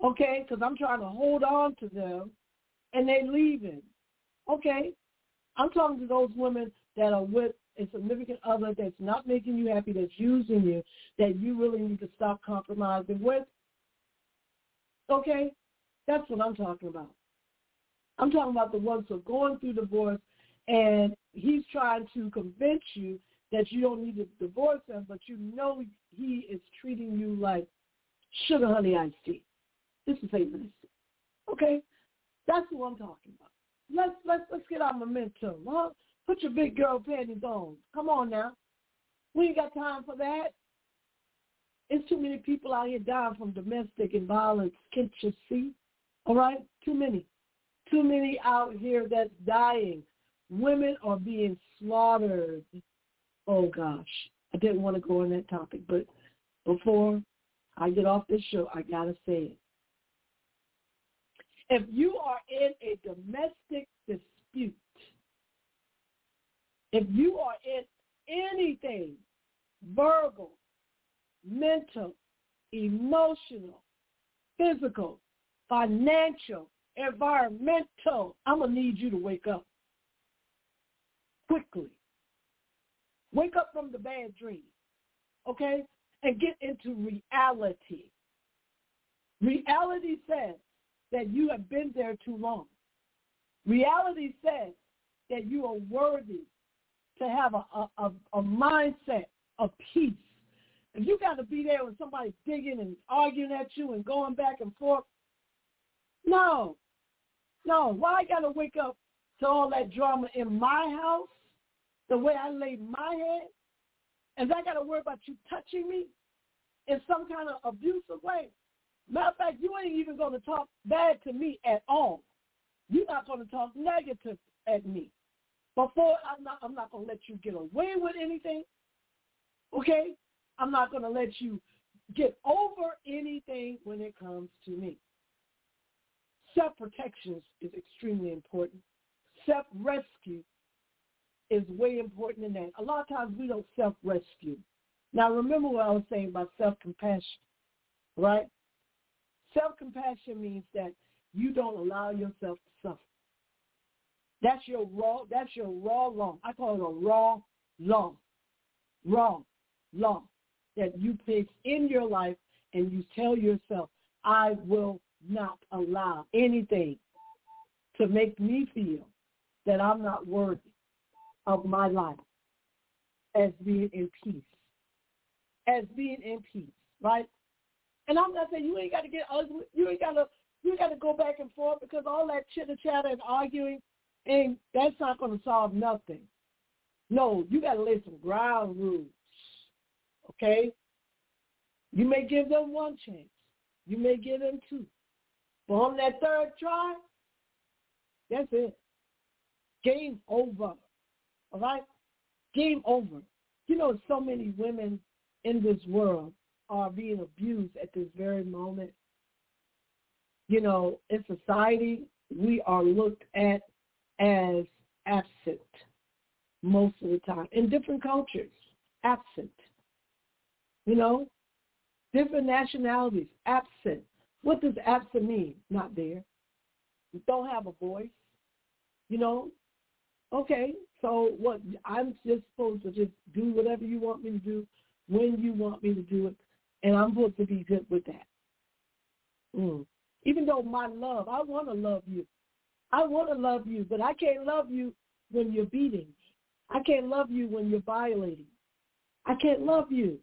okay, because I'm trying to hold on to them and they leaving. Okay, I'm talking to those women that are with a significant other that's not making you happy, that's using you, that you really need to stop compromising with. Okay? That's what I'm talking about. I'm talking about the ones who are going through divorce and he's trying to convince you that you don't need to divorce him, but you know he is treating you like sugar honey iced tea. This is ain't nice. Okay? That's what I'm talking about. Let's let's let's get our momentum. Huh? Put your big girl panties on. Come on now. We ain't got time for that. It's too many people out here dying from domestic and violence. Can't you see? All right? Too many. Too many out here that's dying. Women are being slaughtered. Oh, gosh. I didn't want to go on that topic, but before I get off this show, I got to say it. If you are in a domestic dispute, if you are in anything verbal, mental, emotional, physical, financial, environmental, I'm going to need you to wake up quickly. Wake up from the bad dream, okay? And get into reality. Reality says that you have been there too long. Reality says that you are worthy to have a, a, a mindset of peace. If you got to be there when somebody's digging and arguing at you and going back and forth, no. No, why I gotta wake up to all that drama in my house, the way I lay my head, and I gotta worry about you touching me in some kind of abusive way. Matter of fact, you ain't even gonna talk bad to me at all. You're not gonna talk negative at me. Before I'm not I'm not gonna let you get away with anything. Okay? I'm not gonna let you get over anything when it comes to me. Self-protection is extremely important. Self-rescue is way important than that. A lot of times we don't self-rescue. Now remember what I was saying about self-compassion, right? Self-compassion means that you don't allow yourself to suffer. That's your raw, that's your raw law. I call it a raw law. Raw law that you place in your life and you tell yourself, I will not allow anything to make me feel that I'm not worthy of my life as being in peace. As being in peace, right? And I'm not saying you ain't got to get ugly. You ain't got to you got to go back and forth because all that chitter chatter and arguing, and that's not going to solve nothing. No, you got to lay some ground rules. Okay? You may give them one chance. You may give them two. But on that third try, that's it. Game over. All right? Game over. You know, so many women in this world are being abused at this very moment. You know, in society, we are looked at as absent most of the time. In different cultures, absent. You know, different nationalities, absent. What does absent mean? Not there. You don't have a voice. You know, okay, so what? I'm just supposed to just do whatever you want me to do when you want me to do it, and I'm supposed to be good with that. Mm. Even though my love, I want to love you. I want to love you, but I can't love you when you're beating me. I can't love you when you're violating. I can't love you.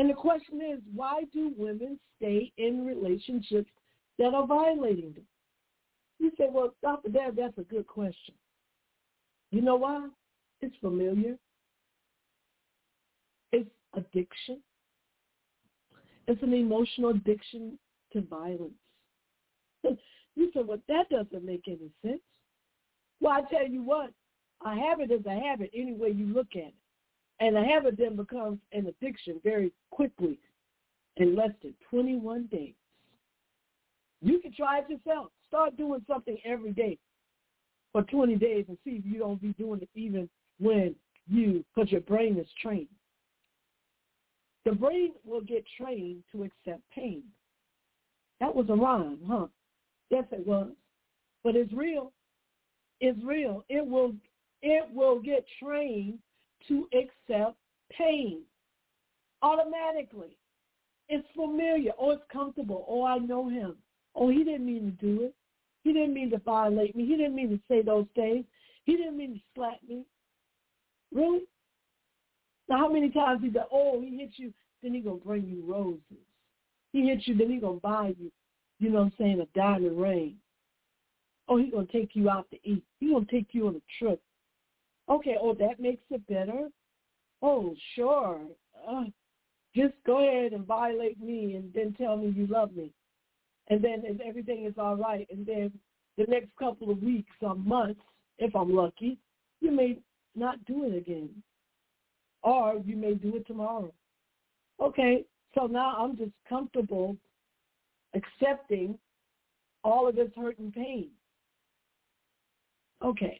And the question is, why do women stay in relationships that are violating them? You say, well, Dr. Deb, that's a good question. You know why? It's familiar. It's addiction. It's an emotional addiction to violence. you say, well, that doesn't make any sense. Well, I tell you what, a habit is a habit any way you look at it. And the habit then becomes an addiction very quickly in less than 21 days. You can try it yourself. Start doing something every day for 20 days and see if you don't be doing it even when you, because your brain is trained. The brain will get trained to accept pain. That was a rhyme, huh? Yes, it was. But it's real. It's real. It will it will get trained to accept pain automatically. It's familiar. Oh, it's comfortable. Oh, I know him. Oh, he didn't mean to do it. He didn't mean to violate me. He didn't mean to say those things. He didn't mean to slap me. Really? Now, how many times he said, oh, he hit you, then he to bring you roses. He hit you, then he to buy you, you know what I'm saying, a diamond ring. Oh, he to take you out to eat. He to take you on a trip. Okay, oh, that makes it better. Oh, sure. Uh, just go ahead and violate me and then tell me you love me. And then if everything is all right, and then the next couple of weeks or months, if I'm lucky, you may not do it again. Or you may do it tomorrow. Okay, so now I'm just comfortable accepting all of this hurt and pain. Okay,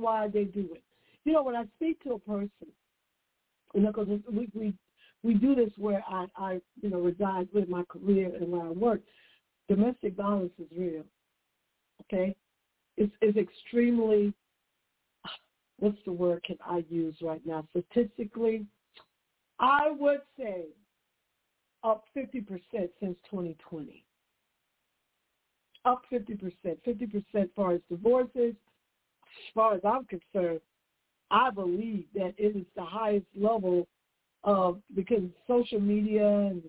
why they do it. You know, when I speak to a person, you know, because we, we we do this where I, I you know reside with my career and where I work. Domestic violence is real. Okay, it's it's extremely. What's the word can I use right now? Statistically, I would say up 50% since 2020. Up 50%. 50% as far as divorces, far as I'm concerned, I believe that it is the highest level of because social media and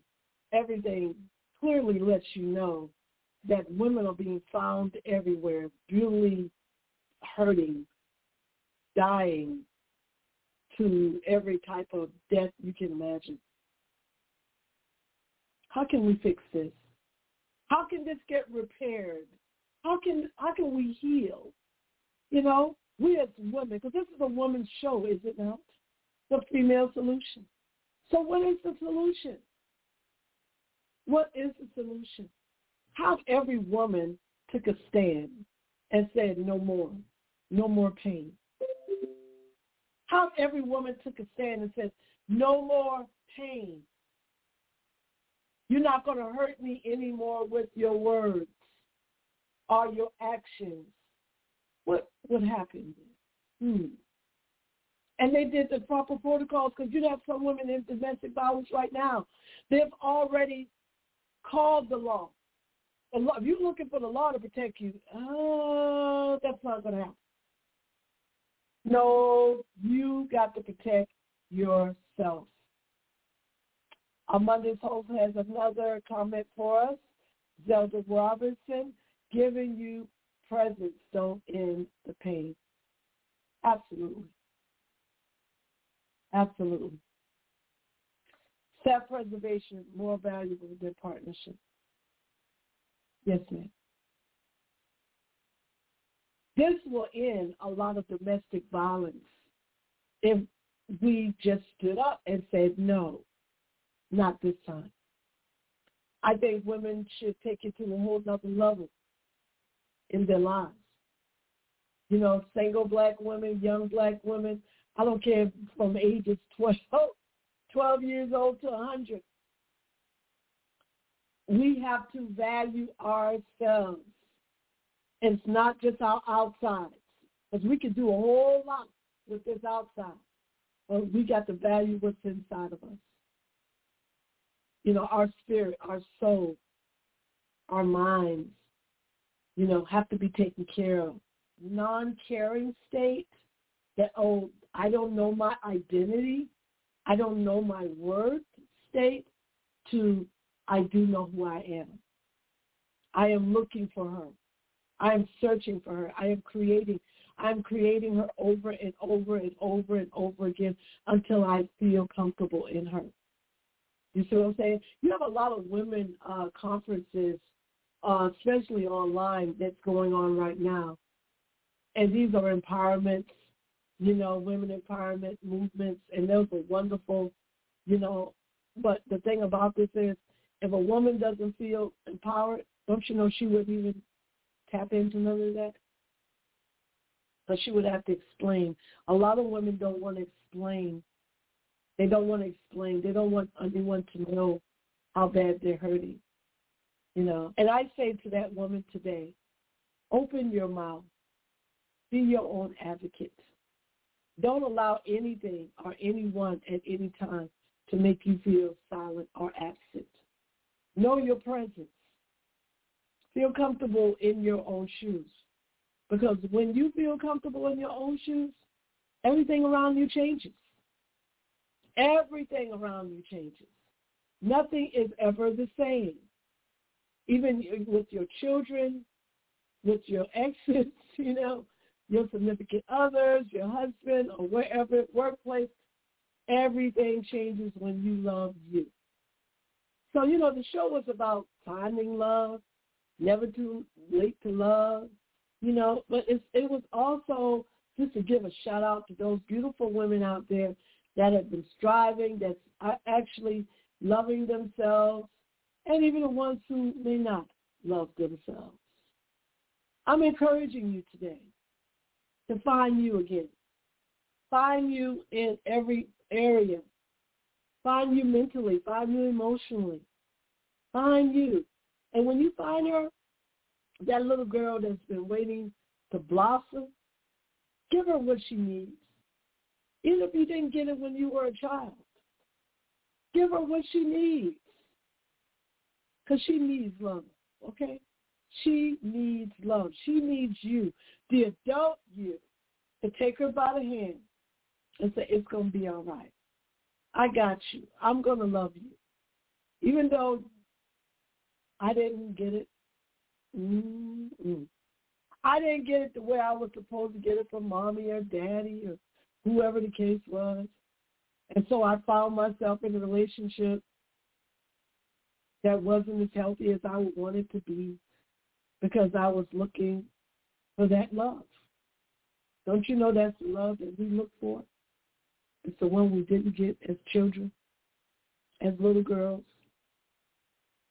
everything clearly lets you know that women are being found everywhere, brutally hurting, dying to every type of death you can imagine. How can we fix this? How can this get repaired? How can how can we heal? You know, we as women, because this is a woman's show, is it not? The female solution. So what is the solution? What is the solution? How every woman took a stand and said, no more, no more pain. How every woman took a stand and said, no more pain. You're not going to hurt me anymore with your words or your actions. What what happened? Hmm. And they did the proper protocols because you have some women in domestic violence right now. They've already called the law. The law if you're looking for the law to protect you, oh, that's not going to happen. No, you got to protect yourself. Our Monday's has another comment for us. Zelda Robinson, giving you presence don't end the pain. Absolutely. Absolutely. Self-preservation more valuable than partnership. Yes, ma'am. This will end a lot of domestic violence if we just stood up and said, no, not this time. I think women should take it to a whole other level in their lives. You know, single black women, young black women, I don't care from ages 12, 12 years old to 100. We have to value ourselves. It's not just our outsides. Because we can do a whole lot with this outside. But we got to value what's inside of us. You know, our spirit, our soul, our minds, you know, have to be taken care of. Non-caring state that, oh, I don't know my identity, I don't know my worth state to I do know who I am. I am looking for her. I am searching for her. I am creating. I'm creating her over and over and over and over again until I feel comfortable in her. You see what I'm saying? You have a lot of women uh, conferences uh, especially online, that's going on right now. And these are empowerments, you know, women empowerment movements, and those are wonderful, you know. But the thing about this is, if a woman doesn't feel empowered, don't you know she wouldn't even tap into none of that? But she would have to explain. A lot of women don't want to explain. They don't want to explain. They don't want anyone to know how bad they're hurting. You know, and I say to that woman today, open your mouth. Be your own advocate. Don't allow anything or anyone at any time to make you feel silent or absent. Know your presence. Feel comfortable in your own shoes. Because when you feel comfortable in your own shoes, everything around you changes. Everything around you changes. Nothing is ever the same even with your children, with your exes, you know, your significant others, your husband, or wherever, workplace, everything changes when you love you. So, you know, the show was about finding love, never too late to love, you know, but it's, it was also just to give a shout out to those beautiful women out there that have been striving, that's actually loving themselves, and even the ones who may not love themselves. I'm encouraging you today to find you again. Find you in every area. Find you mentally. Find you emotionally. Find you. And when you find her, that little girl that's been waiting to blossom, give her what she needs. Even if you didn't get it when you were a child, give her what she needs because she needs love, okay? She needs love. She needs you, the adult you, to take her by the hand and say, it's going to be all right. I got you. I'm going to love you. Even though I didn't get it, Mm-mm. I didn't get it the way I was supposed to get it from mommy or daddy or whoever the case was. And so I found myself in a relationship that wasn't as healthy as I would want it to be because I was looking for that love. Don't you know that's the love that we look for? It's the one we didn't get as children, as little girls.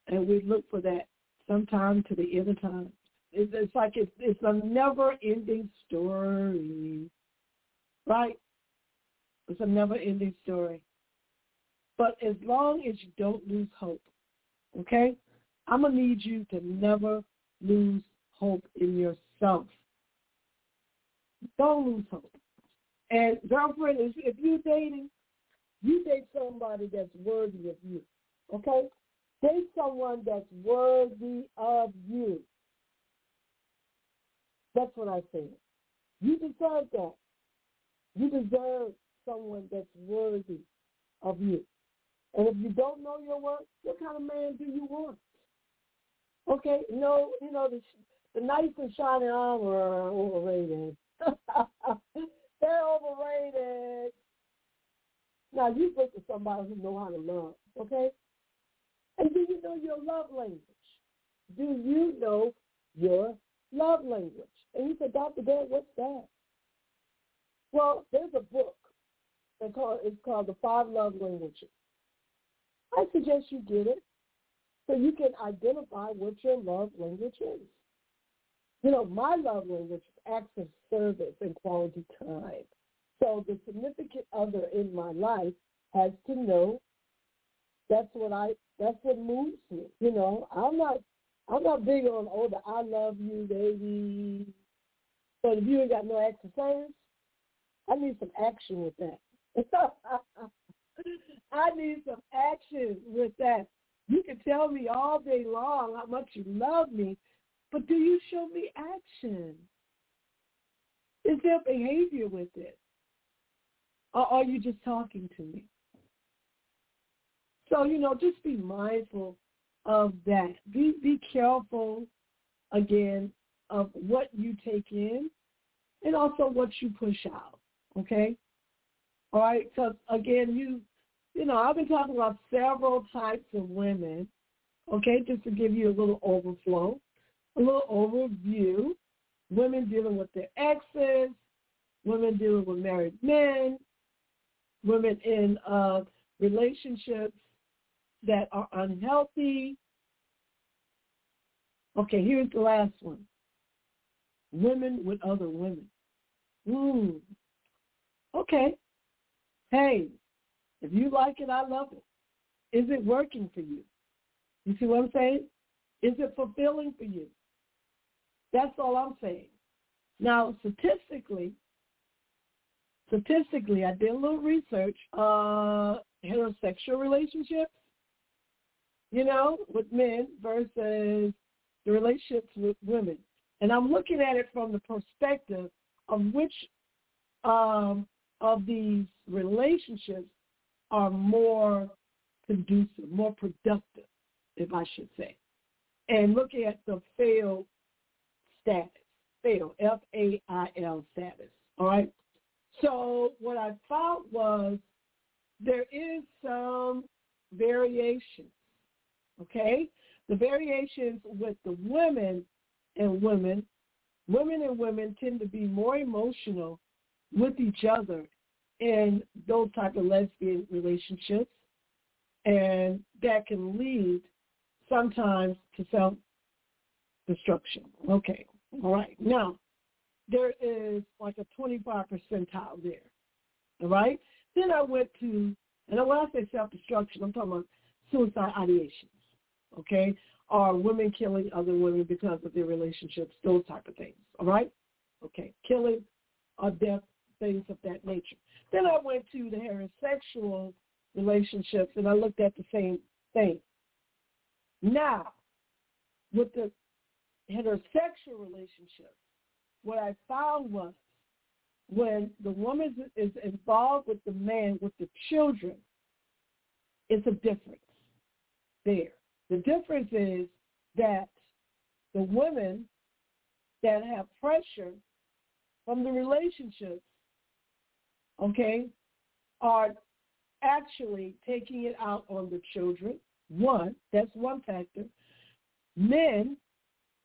And we look for that sometime to the end of time. It's, it's like it's, it's a never-ending story, right? It's a never-ending story. But as long as you don't lose hope, okay, I'm going to need you to never lose hope in yourself. Don't lose hope. And girlfriend, if you're dating, you date somebody that's worthy of you. Okay? Date someone that's worthy of you. That's what I say. You deserve that. You deserve someone that's worthy of you. And if you don't know your worth, what kind of man do you want? Okay, no, you know the the nice and shiny armor are overrated. They're overrated. Now you look for somebody who know how to love, okay? And do you know your love language? Do you know your love language? And you said, Dr. Deb, what's that? Well, there's a book that called, it's called The Five Love Languages. I suggest you get it so you can identify what your love language is. You know, my love language is acts of service and quality time. So the significant other in my life has to know that's what I that's what moves me. You know, I'm not I'm not big on oh the I love you, baby. But if you ain't got no acts of service, I need some action with that. I need some action with that. You can tell me all day long how much you love me, but do you show me action? Is there behavior with it? Or are you just talking to me? So, you know, just be mindful of that. Be be careful again of what you take in and also what you push out. Okay? All right, because again, you you know, I've been talking about several types of women, okay, just to give you a little overflow a little overview. Women dealing with their exes, women dealing with married men, women in uh, relationships that are unhealthy. Okay, here's the last one. Women with other women. Hmm. Okay. Hey, if you like it, I love it. Is it working for you? You see what I'm saying? Is it fulfilling for you? That's all I'm saying. Now, statistically, statistically, I did a little research. Uh, heterosexual relationships, you know, with men versus the relationships with women, and I'm looking at it from the perspective of which um, of these relationships are more conducive, more productive, if I should say, and looking at the failed status. Fail, F-A-I-L status. All right. So what I found was there is some variation. Okay. The variations with the women and women, women and women tend to be more emotional with each other in those type of lesbian relationships. And that can lead sometimes to self destruction. Okay. All right. Now, there is like a 25 percentile there. All right. Then I went to, and when I say self-destruction, I'm talking about suicide ideations. Okay. Or women killing other women because of their relationships, those type of things. All right. Okay. Killing or death, things of that nature. Then I went to the heterosexual relationships and I looked at the same thing. Now, with the heterosexual relationships, what I found was when the woman is involved with the man, with the children, it's a difference there. The difference is that the women that have pressure from the relationships, okay, are actually taking it out on the children. One, that's one factor. Men,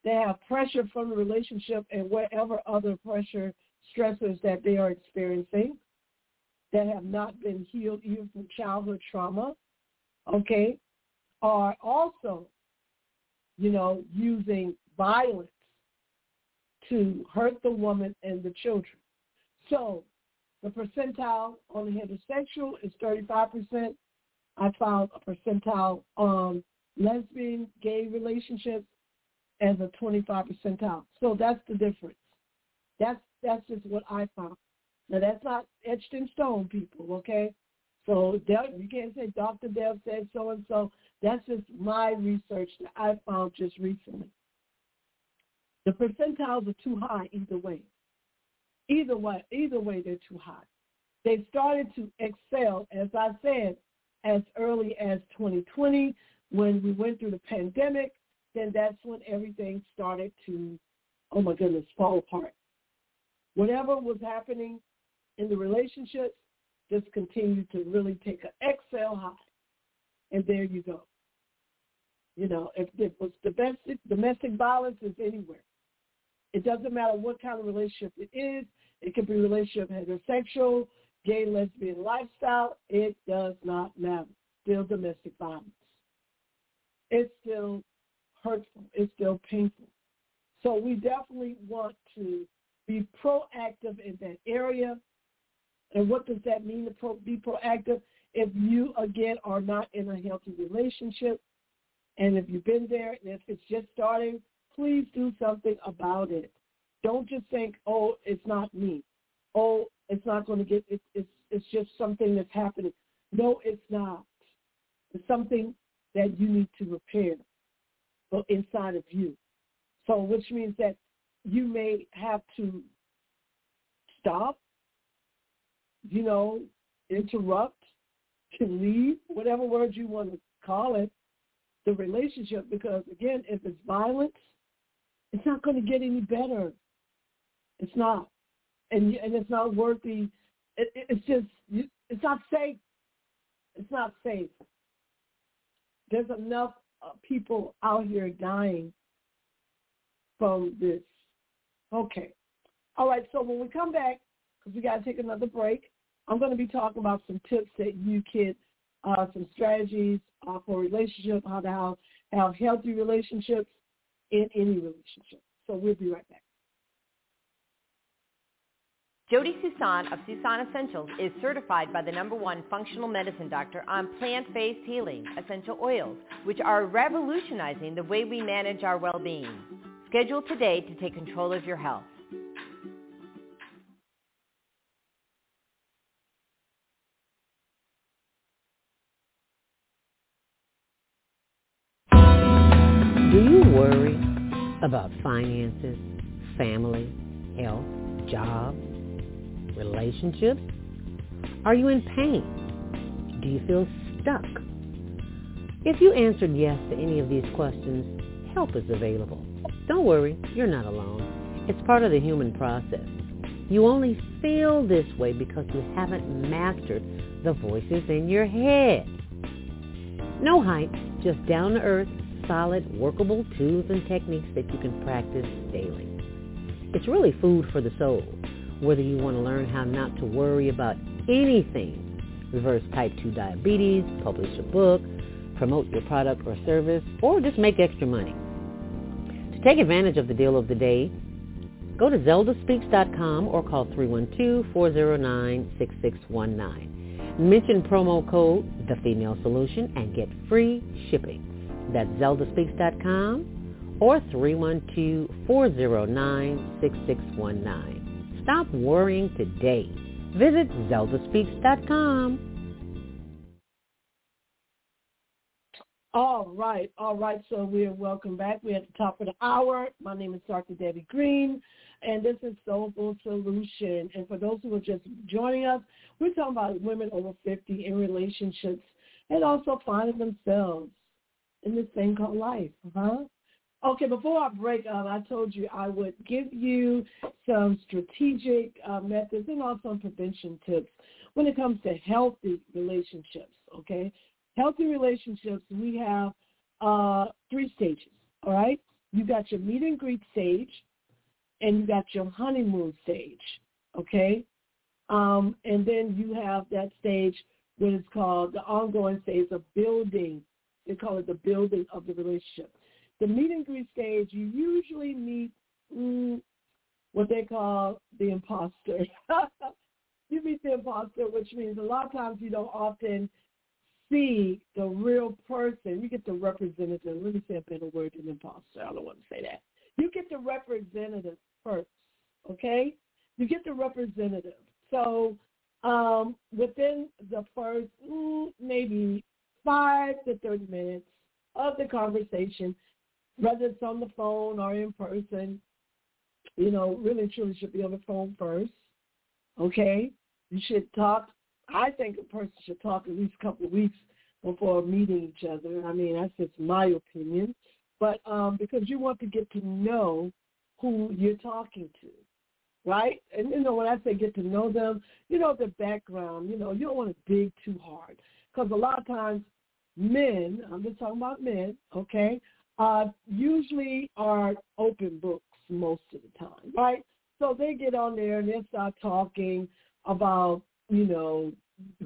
they have pressure from the relationship and whatever other pressure stressors that they are experiencing that have not been healed even from childhood trauma, okay, are also, you know, using violence to hurt the woman and the children. So the percentile on the heterosexual is 35%. I found a percentile on lesbian, gay relationships as a 25 percentile. So that's the difference. That's that's just what I found. Now that's not etched in stone, people. Okay, so you can't say Dr. Deb said so and so. That's just my research that I found just recently. The percentiles are too high either way. Either way, either way, they're too high. They started to excel, as I said, as early as 2020 when we went through the pandemic. Then that's when everything started to, oh my goodness, fall apart. Whatever was happening in the relationships just continued to really take an excel high. And there you go. You know, if it was domestic domestic violence is anywhere. It doesn't matter what kind of relationship it is. It could be relationship heterosexual, gay, lesbian lifestyle. It does not matter. Still domestic violence. It's still hurtful. It's still painful. So we definitely want to be proactive in that area. And what does that mean to pro- be proactive? If you, again, are not in a healthy relationship, and if you've been there, and if it's just starting, please do something about it. Don't just think, oh, it's not me. Oh, it's not going to get, it, it's, it's just something that's happening. No, it's not. It's something that you need to repair but inside of you. So which means that you may have to stop, you know, interrupt, to leave, whatever word you want to call it, the relationship because again, if it's violence, it's not going to get any better. It's not, and and it's not worthy. It, it's just it's not safe. It's not safe. There's enough uh, people out here dying from this. Okay. All right. So when we come back, because we got to take another break, I'm going to be talking about some tips that you can, uh, some strategies uh, for relationship, how to have, have healthy relationships in any relationship. So we'll be right back. Jody Susan of Susan Essentials is certified by the number one functional medicine doctor on plant-based healing essential oils, which are revolutionizing the way we manage our well-being. Schedule today to take control of your health. About finances, family, health, job, relationships? Are you in pain? Do you feel stuck? If you answered yes to any of these questions, help is available. Don't worry, you're not alone. It's part of the human process. You only feel this way because you haven't mastered the voices in your head. No hype, just down-to-earth, solid, workable tools and techniques that you can practice daily. It's really food for the soul, whether you want to learn how not to worry about anything, reverse type 2 diabetes, publish a book, promote your product or service, or just make extra money. To take advantage of the deal of the day, go to zeldaspeaks.com or call 312-409-6619. Mention promo code The Female Solution and get free shipping. That's zeldaspeaks.com or 312-409-6619. Stop worrying today. Visit zeldaspeaks.com. All right, all right. So we are welcome back. We're at the top of the hour. My name is Dr. Debbie Green, and this is Soulful Solution. And for those who are just joining us, we're talking about women over 50 in relationships and also finding themselves in this thing called life. Huh? Okay, before I break up, I told you I would give you some strategic uh, methods and also prevention tips when it comes to healthy relationships. Okay, healthy relationships we have uh, three stages. All right, you got your meet and greet stage, and you got your honeymoon stage. Okay, um, and then you have that stage what is called the ongoing stage of building. They call it the building of the relationship. The meet and greet stage, you usually meet mm, what they call the imposter. you meet the imposter, which means a lot of times you don't often see the real person. You get the representative. Let me say a better word than imposter. I don't want to say that. You get the representative first, okay? You get the representative. So um, within the first mm, maybe five to 30 minutes of the conversation, whether it's on the phone or in person, you know, really truly should be on the phone first. Okay? You should talk. I think a person should talk at least a couple of weeks before meeting each other. I mean, that's just my opinion. But um, because you want to get to know who you're talking to, right? And, you know, when I say get to know them, you know, their background, you know, you don't want to dig too hard. Because a lot of times men, I'm just talking about men, okay, uh, usually are open books most of the time, right? So they get on there and they start talking about, you know,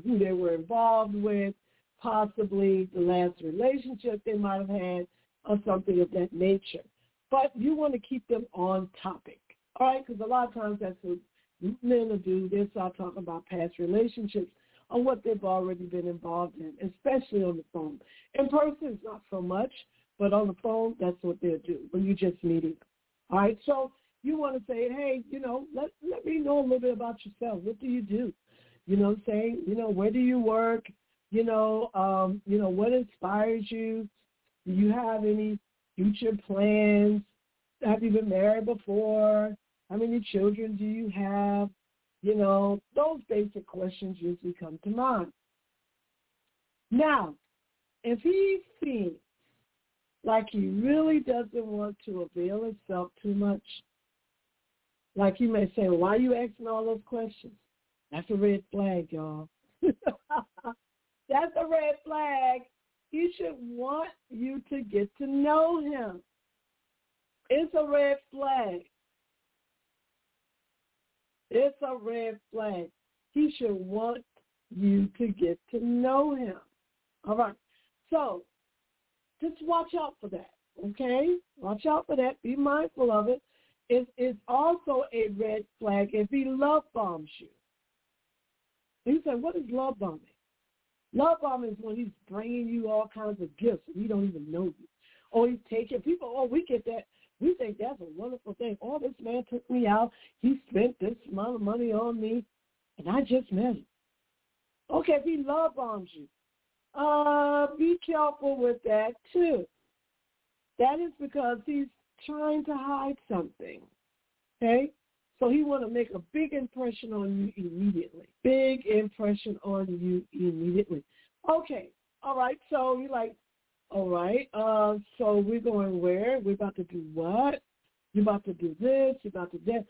who they were involved with, possibly the last relationship they might have had, or something of that nature. But you want to keep them on topic, all right? Because a lot of times that's what men will do. They start talking about past relationships or what they've already been involved in, especially on the phone. In person, it's not so much but on the phone, that's what they'll do when you're just meeting them. All right, so you want to say, hey, you know, let let me know a little bit about yourself. What do you do? You know, saying, you know, where do you work? You know, um, you know, what inspires you? Do you have any future plans? Have you been married before? How many children do you have? You know, those basic questions usually come to mind. Now, if he seems like he really doesn't want to avail himself too much. Like you may say, why are you asking all those questions? That's a red flag, y'all. That's a red flag. He should want you to get to know him. It's a red flag. It's a red flag. He should want you to get to know him. All right. So just watch out for that. Okay? Watch out for that. Be mindful of it. It is also a red flag if he love bombs you. You say, what is love bombing? Love bombing is when he's bringing you all kinds of gifts and he don't even know you. Or he's taking people, oh, we get that. We think that's a wonderful thing. Oh, this man took me out. He spent this amount of money on me, and I just met him. Okay, if he love bombs you, uh, be careful with that too. That is because he's trying to hide something. Okay? So he want to make a big impression on you immediately. Big impression on you immediately. Okay. All right. So you're like, all right. Uh, so we're going where? We're about to do what? You're about to do this. You're about to that.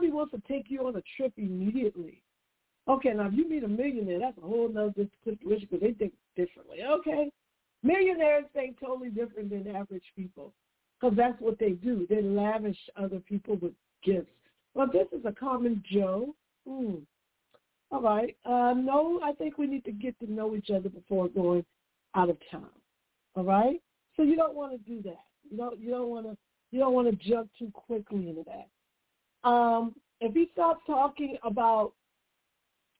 He wants to take you on a trip immediately. Okay, now if you meet a millionaire, that's a whole other situation because they think differently. Okay, millionaires think totally different than average people because that's what they do. They lavish other people with gifts. Well, this is a common Joe. Hmm. All right. Uh, no, I think we need to get to know each other before going out of town. All right. So you don't want to do that. You don't. You don't want to. You don't want to jump too quickly into that. Um, if he starts talking about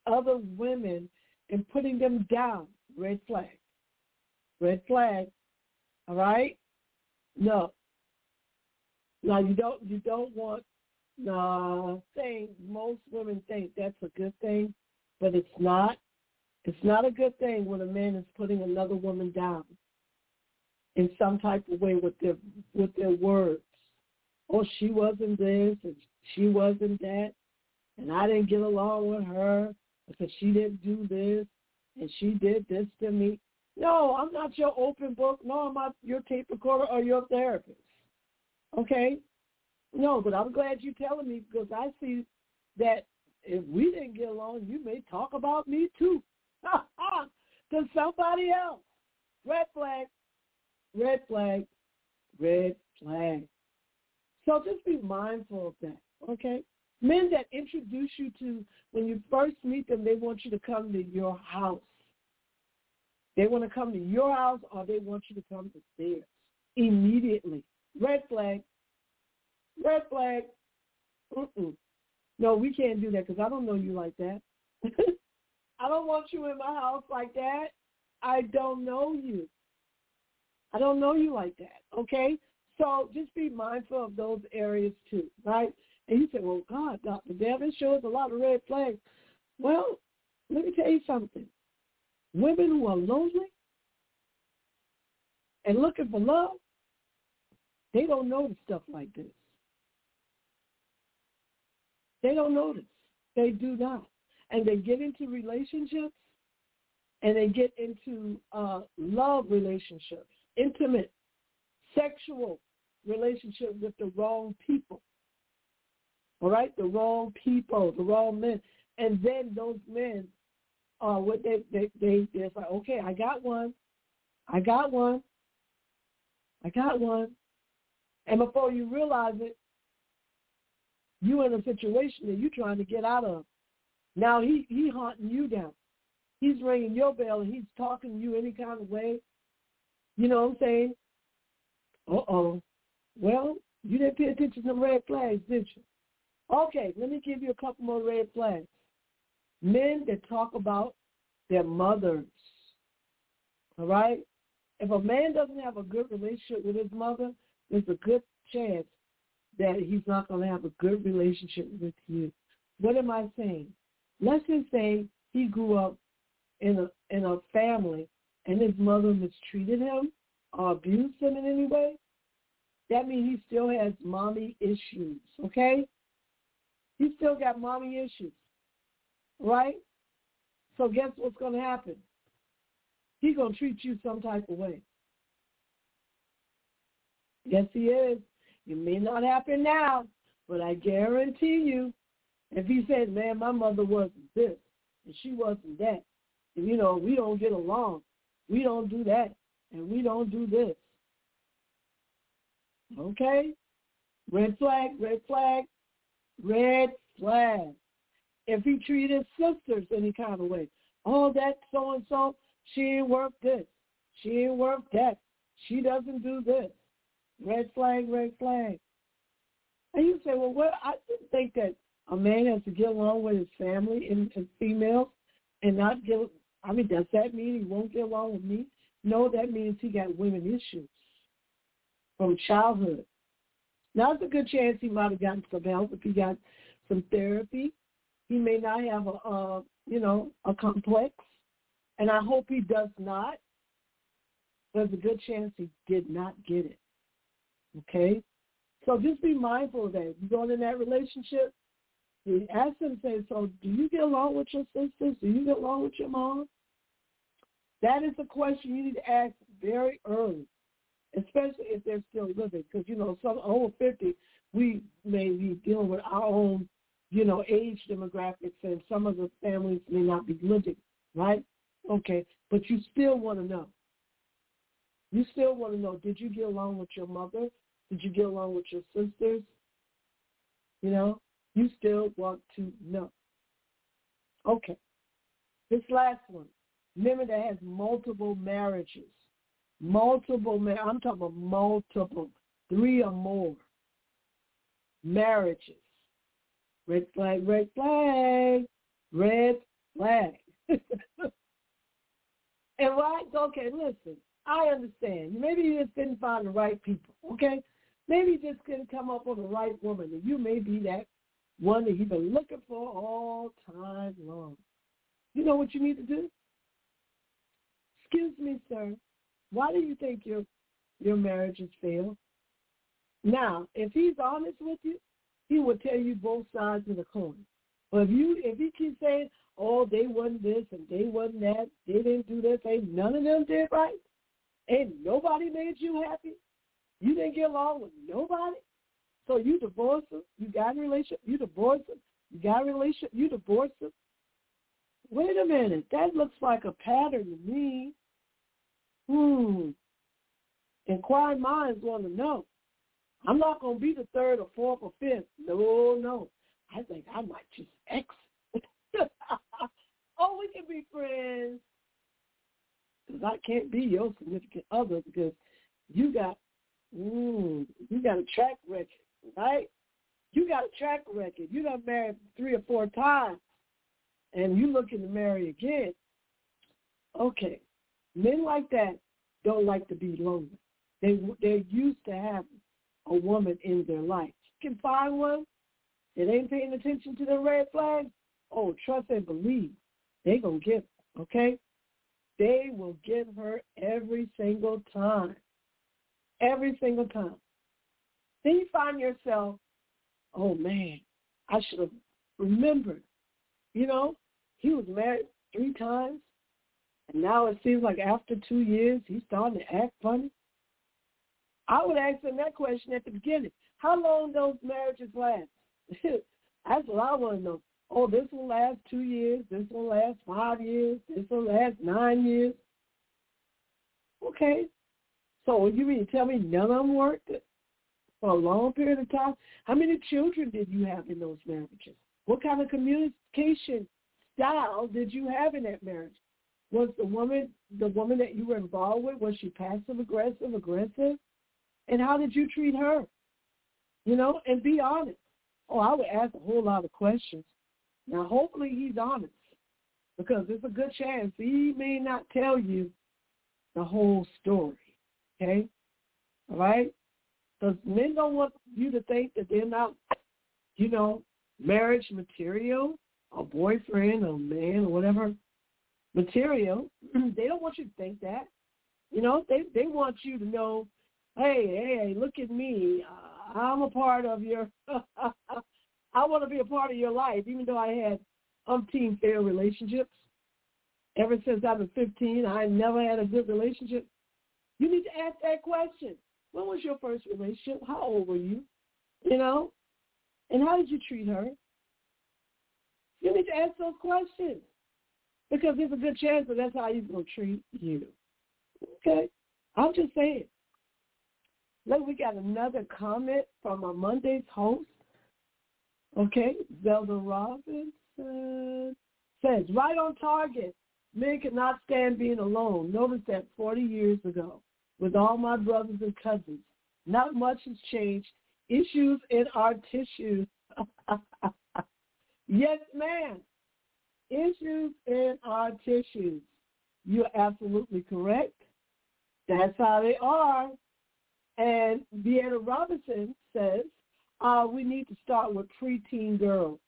other women and putting them down. Red flag. Red flag. All right? No. Now you don't you don't want no thing most women think that's a good thing, but it's not. It's not a good thing when a man is putting another woman down in some type of way with their with their words. Oh, she wasn't this and she wasn't that, and I didn't get along with her, because she didn't do this and she did this to me. No, I'm not your open book. No, I'm not your tape recorder or your therapist. Okay? No, but I'm glad you're telling me because I see that if we didn't get along, you may talk about me too. to somebody else. Red flag, red flag, red flag. So just be mindful of that, okay? Men that introduce you to, when you first meet them, they want you to come to your house. They want to come to your house or they want you to come to theirs immediately. Red flag. Red flag. Mm-mm. No, we can't do that because I don't know you like that. I don't want you in my house like that. I don't know you. I don't know you like that. Okay? So just be mindful of those areas too, right? And you say, well, God, Dr. Debbie shows a lot of red flags. Well, let me tell you something. Women who are lonely and looking for love, they don't notice stuff like this. They don't notice. They do not. And they get into relationships and they get into uh, love relationships, intimate, sexual relationship with the wrong people. All right, the wrong people, the wrong men, and then those men, are what they they they they're like, okay, I got one, I got one, I got one, and before you realize it, you in a situation that you're trying to get out of. Now he he haunting you down. He's ringing your bell and he's talking to you any kind of way. You know what I'm saying? Uh oh. Well, you didn't pay attention to the red flags, did you? Okay, let me give you a couple more red flags. Men that talk about their mothers. All right? If a man doesn't have a good relationship with his mother, there's a good chance that he's not going to have a good relationship with you. What am I saying? Let's just say he grew up in a in a family and his mother mistreated him or abused him in any way. That means he still has mommy issues, okay? He still got mommy issues, right? So guess what's going to happen? He's going to treat you some type of way. Yes, he is. It may not happen now, but I guarantee you, if he said, man, my mother wasn't this and she wasn't that, and, you know, we don't get along, we don't do that, and we don't do this. Okay? Red flag, red flag, red flag. If he treated sisters any kind of way, oh, that so-and-so, she ain't worth this. She ain't worth that. She doesn't do this. Red flag, red flag. And you say, well, what? I didn't think that a man has to get along with his family and, and females and not get. I mean, does that mean he won't get along with me? No, that means he got women issues from childhood. Now, it's a good chance he might have gotten some help if he got some therapy. He may not have a, a you know, a complex, and I hope he does not. There's a good chance he did not get it. Okay? So just be mindful of that. You going in that relationship, you ask them, say, so do you get along with your sisters? Do you get along with your mom? That is a question you need to ask very early, especially if they're still living. Because, you know, some over 50, we may be dealing with our own, you know, age demographics, and some of the families may not be living, right? Okay, but you still want to know. You still want to know, did you get along with your mother? Did you get along with your sisters? You know, you still want to know. Okay. This last one, women that has multiple marriages. Multiple, men I'm talking about multiple, three or more marriages. Red flag, red flag, red flag. and why? Okay, listen. I understand. Maybe you just didn't find the right people. Okay, Maybe you just couldn't come up with the right woman, and you may be that one that you've been looking for all time long. You know what you need to do? Excuse me, sir. Why do you think your your marriage has failed? Now, if he's honest with you, he will tell you both sides of the coin. But if you if he keeps saying, "Oh, they wasn't this and they wasn't that, they didn't do this," ain't none of them did right, ain't nobody made you happy, You didn't get along with nobody. So you divorce them. You got a relationship. You divorce them. You got a relationship. You divorce them. Wait a minute. That looks like a pattern to me. Hmm. Inquiring minds want to know. I'm not going to be the third or fourth or fifth. No, no. I think I might just exit. oh, we can be friends. Because I can't be your significant other because you got, mm, you got a track record, right? You got a track record. You done married three or four times, and you looking to marry again. Okay, men like that don't like to be lonely. They they're used to have a woman in their life. You can find one that ain't paying attention to the red flags. Oh, trust and believe. They gonna get her, okay? They will get her every single time. Every single time. Then you find yourself, oh man, I should have remembered. You know, he was married three times, and now it seems like after two years he's starting to act funny. I would ask him that question at the beginning. How long those marriages last? That's what I want to know. Oh, this will last two years. This will last five years. This will last nine years. Okay. So you mean to tell me none of them worked for a long period of time? How many children did you have in those marriages? What kind of communication style did you have in that marriage? Was the woman the woman that you were involved with, was she passive aggressive, aggressive? And how did you treat her? You know, and be honest. Oh, I would ask a whole lot of questions. Now, hopefully he's honest because there's a good chance he may not tell you the whole story. Okay? All right? Because men don't want you to think that they're not, you know, marriage material, a boyfriend, a man, or whatever material. they don't want you to think that. You know, they they want you to know hey, hey, look at me. Uh, I'm a part of your, I want to be a part of your life, even though I had umpteen failed relationships. Ever since I was 15, I never had a good relationship. You need to ask that question. When was your first relationship? How old were you? You know? And how did you treat her? You need to ask those questions because there's a good chance that that's how he's going to treat you. Okay? I'm just saying. Look, we got another comment from our Monday's host. Okay, Zelda Robinson says, right on target. Men cannot stand being alone. Notice that 40 years ago, with all my brothers and cousins, not much has changed. Issues in our tissues. yes, ma'am. Issues in our tissues. You're absolutely correct. That's how they are. And Deanna Robinson says, uh, we need to start with preteen girls.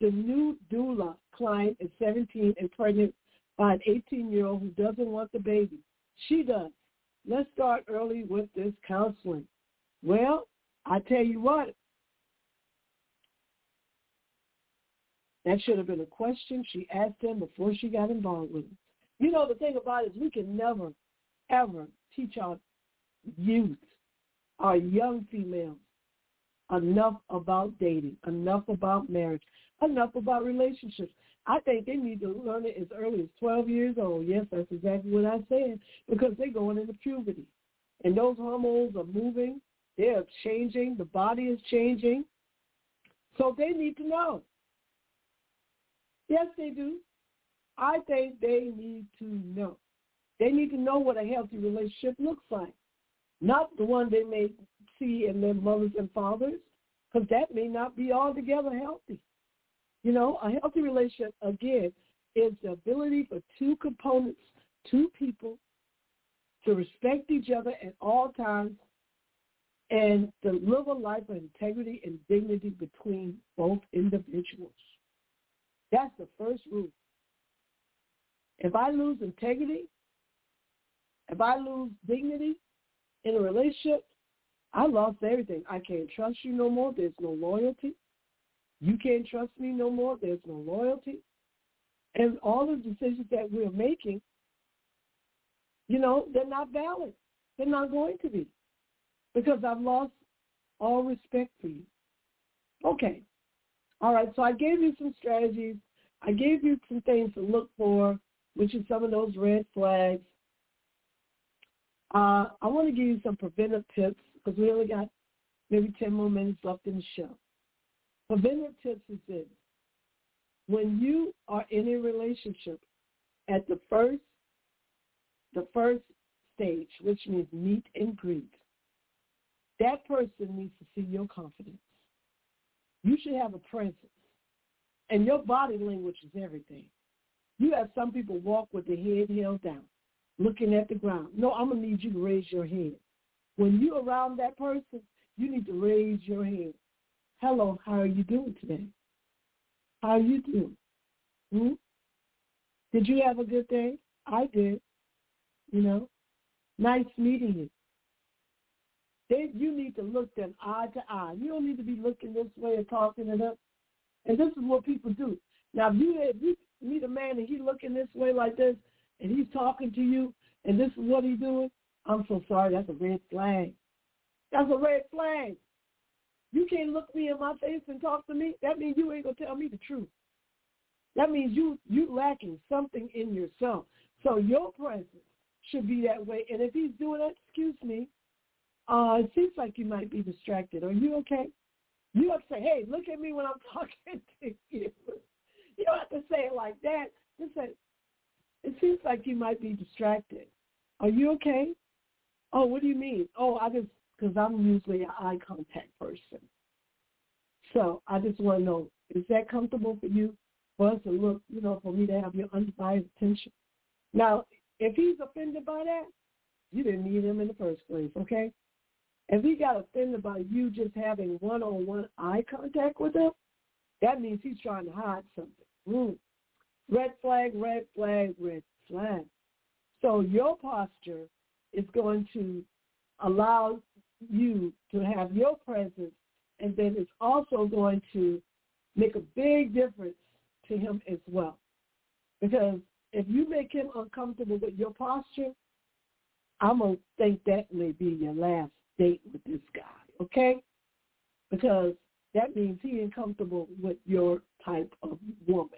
The new doula client is 17 and pregnant by an 18-year-old who doesn't want the baby. She does. Let's start early with this counseling. Well, I tell you what, that should have been a question she asked them before she got involved with him. You know, the thing about it is we can never, ever teach our youth our young females enough about dating, enough about marriage, enough about relationships. I think they need to learn it as early as 12 years old. Yes, that's exactly what I said because they're going into puberty. And those hormones are moving. They're changing. The body is changing. So they need to know. Yes, they do. I think they need to know. They need to know what a healthy relationship looks like not the one they may see in their mothers and fathers, because that may not be altogether healthy. You know, a healthy relationship, again, is the ability for two components, two people, to respect each other at all times and to live a life of integrity and dignity between both individuals. That's the first rule. If I lose integrity, if I lose dignity, in a relationship, I lost everything. I can't trust you no more. There's no loyalty. You can't trust me no more. There's no loyalty. And all the decisions that we're making, you know, they're not valid. They're not going to be. because I've lost all respect for you. Okay. All right, so I gave you some strategies. I gave you some things to look for, which is some of those red flags. Uh, I want to give you some preventive tips because we only got maybe 10 more minutes left in the show. Preventive tips is this. When you are in a relationship at the first, the first stage, which means meet and greet, that person needs to see your confidence. You should have a presence. And your body language is everything. You have some people walk with their head held down, looking at the ground. No, I'm going to need you to raise your head. When you're around that person, you need to raise your head. Hello, how are you doing today? How are you doing? Hmm? Did you have a good day? I did. You know, nice meeting you. Then you need to look them eye to eye. You don't need to be looking this way and talking it up. And this is what people do. Now, if you, if you meet a man and he looking this way like this, and he's talking to you, and this is what he's doing, I'm so sorry. That's a red flag. That's a red flag. You can't look me in my face and talk to me. That means you ain't gonna tell me the truth. That means you you lacking something in yourself. So your presence should be that way. And if he's doing that, excuse me, uh, it seems like you might be distracted. Are you okay? You have to say, hey, look at me when I'm talking to you. You don't have to say it like that. Just say, it seems like you might be distracted. Are you okay? Oh, what do you mean? Oh, I just, because I'm usually an eye contact person. So I just want to know, is that comfortable for you? For us to look, you know, for me to have your undivided attention. Now, if he's offended by that, you didn't need him in the first place, okay? If he got offended by you just having one-on-one eye contact with him, that means he's trying to hide something. Mm. Red flag, red flag, red flag. So your posture is going to allow you to have your presence, and then it's also going to make a big difference to him as well. Because if you make him uncomfortable with your posture, I'm going to think that may be your last date with this guy, okay? Because that means he ain't comfortable with your type of woman.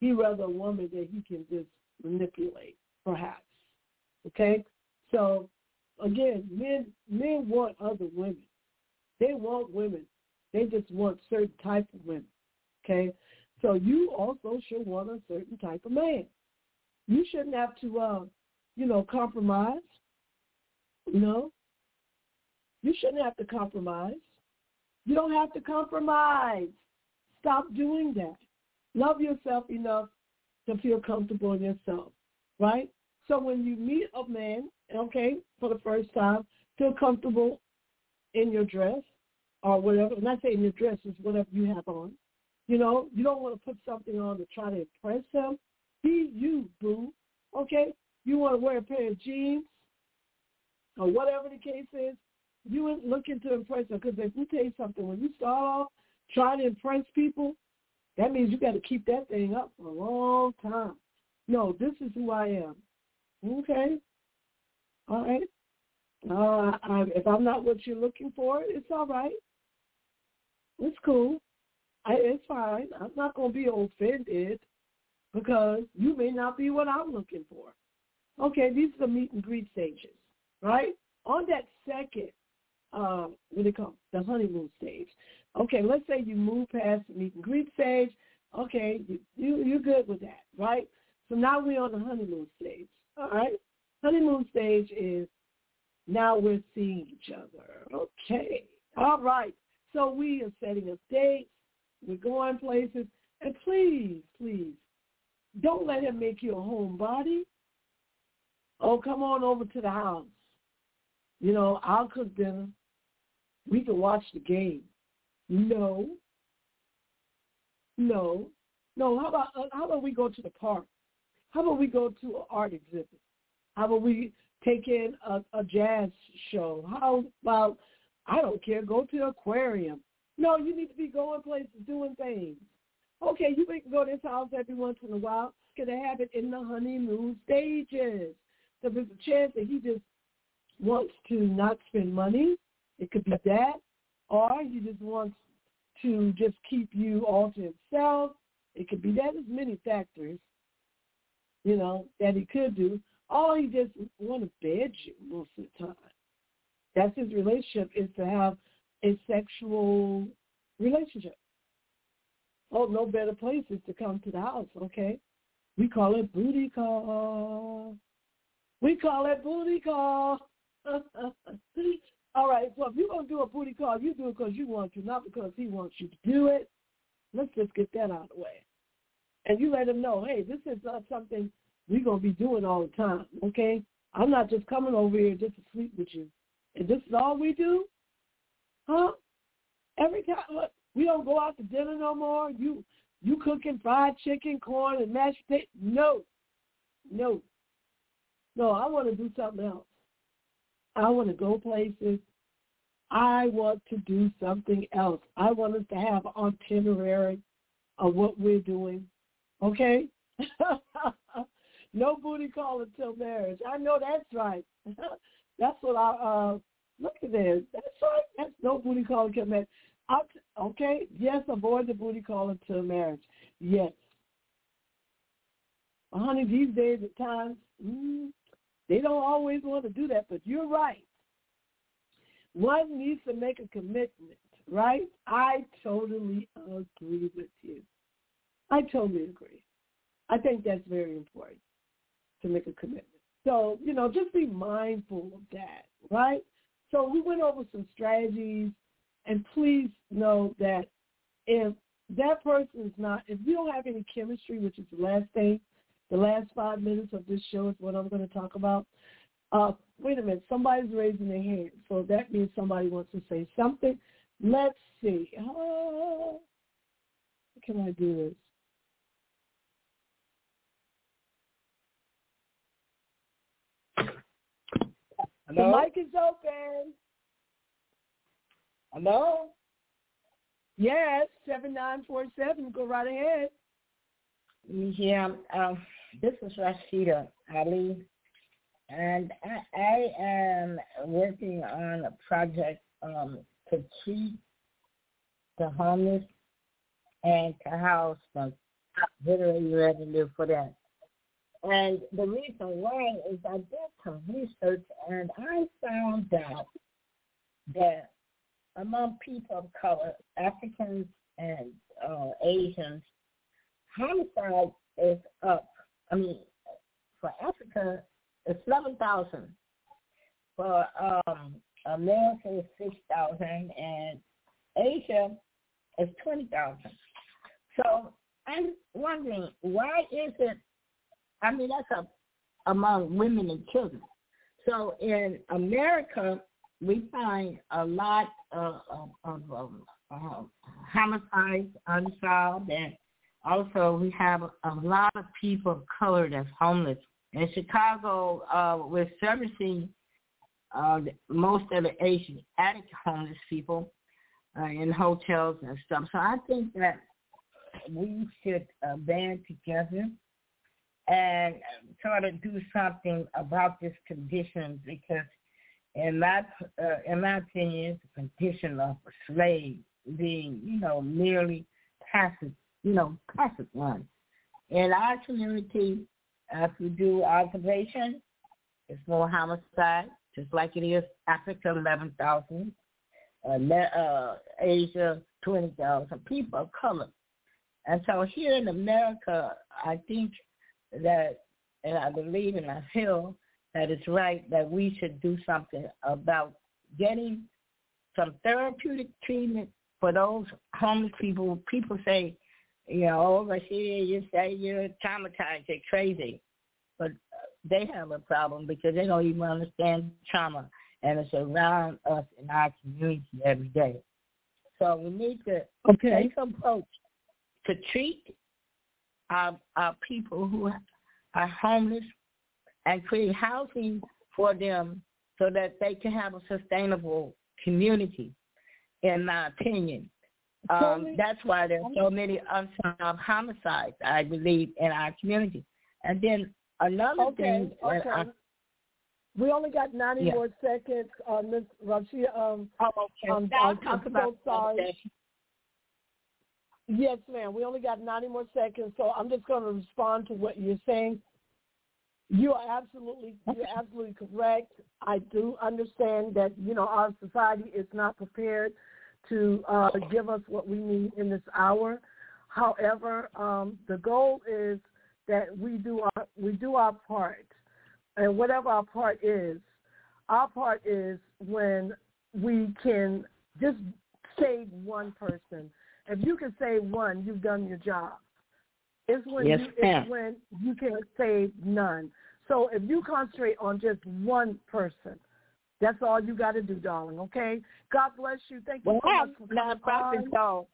He rather a woman that he can just manipulate, perhaps. Okay? So again, men men want other women. They want women. They just want certain type of women. Okay? So you also should want a certain type of man. You shouldn't have to uh, you know, compromise. You know? You shouldn't have to compromise. You don't have to compromise. Stop doing that. Love yourself enough to feel comfortable in yourself, right? So when you meet a man, okay, for the first time, feel comfortable in your dress or whatever. I'm not saying your dress is whatever you have on. You know, you don't want to put something on to try to impress him. Be you, boo. Okay? You want to wear a pair of jeans or whatever the case is. You ain't looking to impress them. Because if you tell you something, when you start off trying to impress people, that means you got to keep that thing up for a long time. No, this is who I am. Okay. All right. Uh, I, if I'm not what you're looking for, it's all right. It's cool. I, it's fine. I'm not going to be offended because you may not be what I'm looking for. Okay, these are the meet and greet stages, right? On that second, uh, what do they call the honeymoon stage. Okay, let's say you move past the meet and greet stage. Okay, you, you you're good with that, right? So now we're on the honeymoon stage. All right, honeymoon stage is now we're seeing each other. Okay, all right. So we are setting up dates. We're going places, and please, please, don't let him make you a homebody. Oh, come on over to the house. You know, I'll cook dinner. We can watch the game. No. No. No. How about uh, how about we go to the park? How about we go to an art exhibit? How about we take in a, a jazz show? How about I don't care, go to the aquarium. No, you need to be going places, doing things. Okay, you can go to this house every once in a while. Gonna have it in the honeymoon stages. So there's a chance that he just wants to not spend money. It could be that, or he just wants to just keep you all to himself. It could be that. There's many factors, you know, that he could do. Or he just want to bed you most of the time. That's his relationship is to have a sexual relationship. Oh, no better places to come to the house, okay? We call it booty call. We call it booty call. All right, so if you're to do a booty call, you do it because you want to, not because he wants you to do it. Let's just get that out of the way. And you let him know, hey, this is not something we're going to be doing all the time, okay? I'm not just coming over here just to sleep with you. And this is all we do? Huh? Every time, look, we don't go out to dinner no more. You you cooking fried chicken, corn, and mashed potatoes? No, no, no. I want to do something else. I want to go places. I want to do something else. I want us to have itinerary of what we're doing. Okay? no booty call until marriage. I know that's right. that's what I uh look at this. That's right. That's no booty call until marriage. okay, yes, avoid the booty call until marriage. Yes. Honey, these days at times, mm, they don't always want to do that, but you're right. One needs to make a commitment, right? I totally agree with you. I totally agree. I think that's very important to make a commitment. So, you know, just be mindful of that, right? So we went over some strategies, and please know that if that person is not, if you don't have any chemistry, which is the last thing, the last five minutes of this show is what I'm going to talk about. Uh, wait a minute, somebody's raising their hand, so that means somebody wants to say something. Let's see. Uh, how can I do this? Hello? The mic is open. Hello? Yes, 7947. Go right ahead. Yeah, um, this is Rashida Ali, and I, I am working on a project um, to treat the homeless and to house them, generate revenue for that. And the reason why is I did some research and I found out that among people of color, Africans and uh, Asians, homicide is up. I mean, for Africa, it's 11,000. For um, America, it's 6,000. And Asia, it's 20,000. So I'm wondering, why is it, I mean, that's a, among women and children. So in America, we find a lot of, of, of, uh, homicides unsolved and also, we have a lot of people of color that's homeless. In Chicago, uh, we're servicing uh, most of the Asiatic homeless people uh, in hotels and stuff. So I think that we should uh, band together and try to do something about this condition because in my uh, in my opinion, a condition of a slave being, you know, merely passive you know, classic one. In our community, if you do observation, it's more homicide, just like it is Africa, 11,000, uh, uh, Asia, 20,000, people of color. And so here in America, I think that, and I believe and I feel that it's right that we should do something about getting some therapeutic treatment for those homeless people. People say you know, over here you say you're traumatized, you're crazy. But they have a problem because they don't even understand trauma. And it's around us in our community every day. So we need to okay. take approach to treat our, our people who are homeless and create housing for them so that they can have a sustainable community, in my opinion. Um, that's why there's so many unsolved homicides, I believe, in our community. And then another okay, thing, okay. I, We only got 90 yeah. more seconds, uh, Ms. Rashida. Um, oh, okay. Um, I'm, I'm so sorry. Yes, ma'am. We only got 90 more seconds, so I'm just going to respond to what you're saying. You are absolutely you're absolutely correct. I do understand that you know our society is not prepared to uh, give us what we need in this hour. However, um, the goal is that we do our we do our part, and whatever our part is, our part is when we can just save one person. If you can save one, you've done your job. It's when yes, you it's when you can't save none. So if you concentrate on just one person, that's all you got to do, darling. Okay. God bless you. Thank you well, so much for coming on.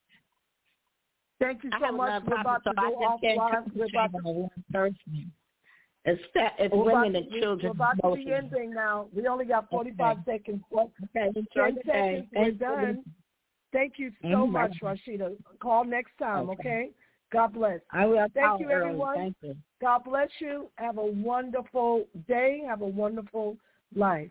Thank you so much. We're about to go offline. We're about to person. It's, it's women and children. We're about to be ending now. We only got 45 okay. seconds. Okay. 10 seconds. We're done. Thank you so mm-hmm. much, Rashida. Call next time, okay? okay? God bless. I will. Thank you, everyone. Thank you. God bless you. Have a wonderful day. Have a wonderful life.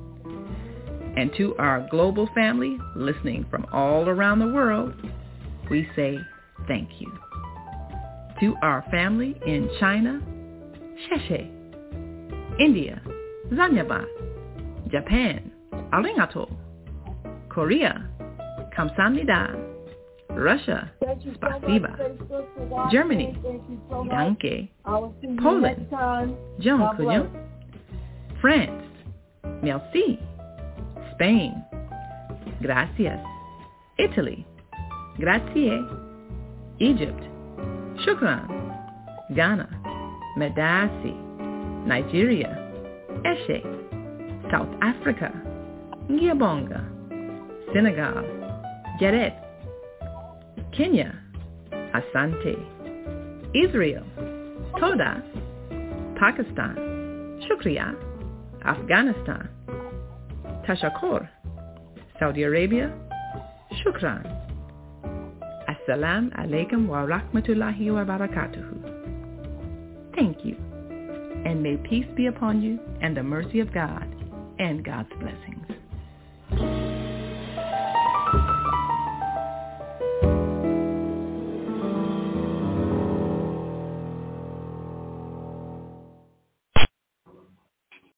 And to our global family listening from all around the world, we say thank you. To our family in China, Sheshe, India, Zanyaba, Japan, Arigato, Korea, Kamsamnida, Russia, Spasiba, Germany, Danke, Poland, John France, Merci, Spain. Gracias. Italy. Grazie. Egypt. Shukran. Ghana. Medasi. Nigeria. Eshe. South Africa. Ngiyabonga. Senegal. Geret. Kenya. Asante. Israel. Toda. Pakistan. Shukriya. Afghanistan. Tashakkur. Saudi Arabia, Shukran. Assalamu alaikum wa rahmatullahi wa barakatuhu. Thank you. And may peace be upon you and the mercy of God and God's blessings.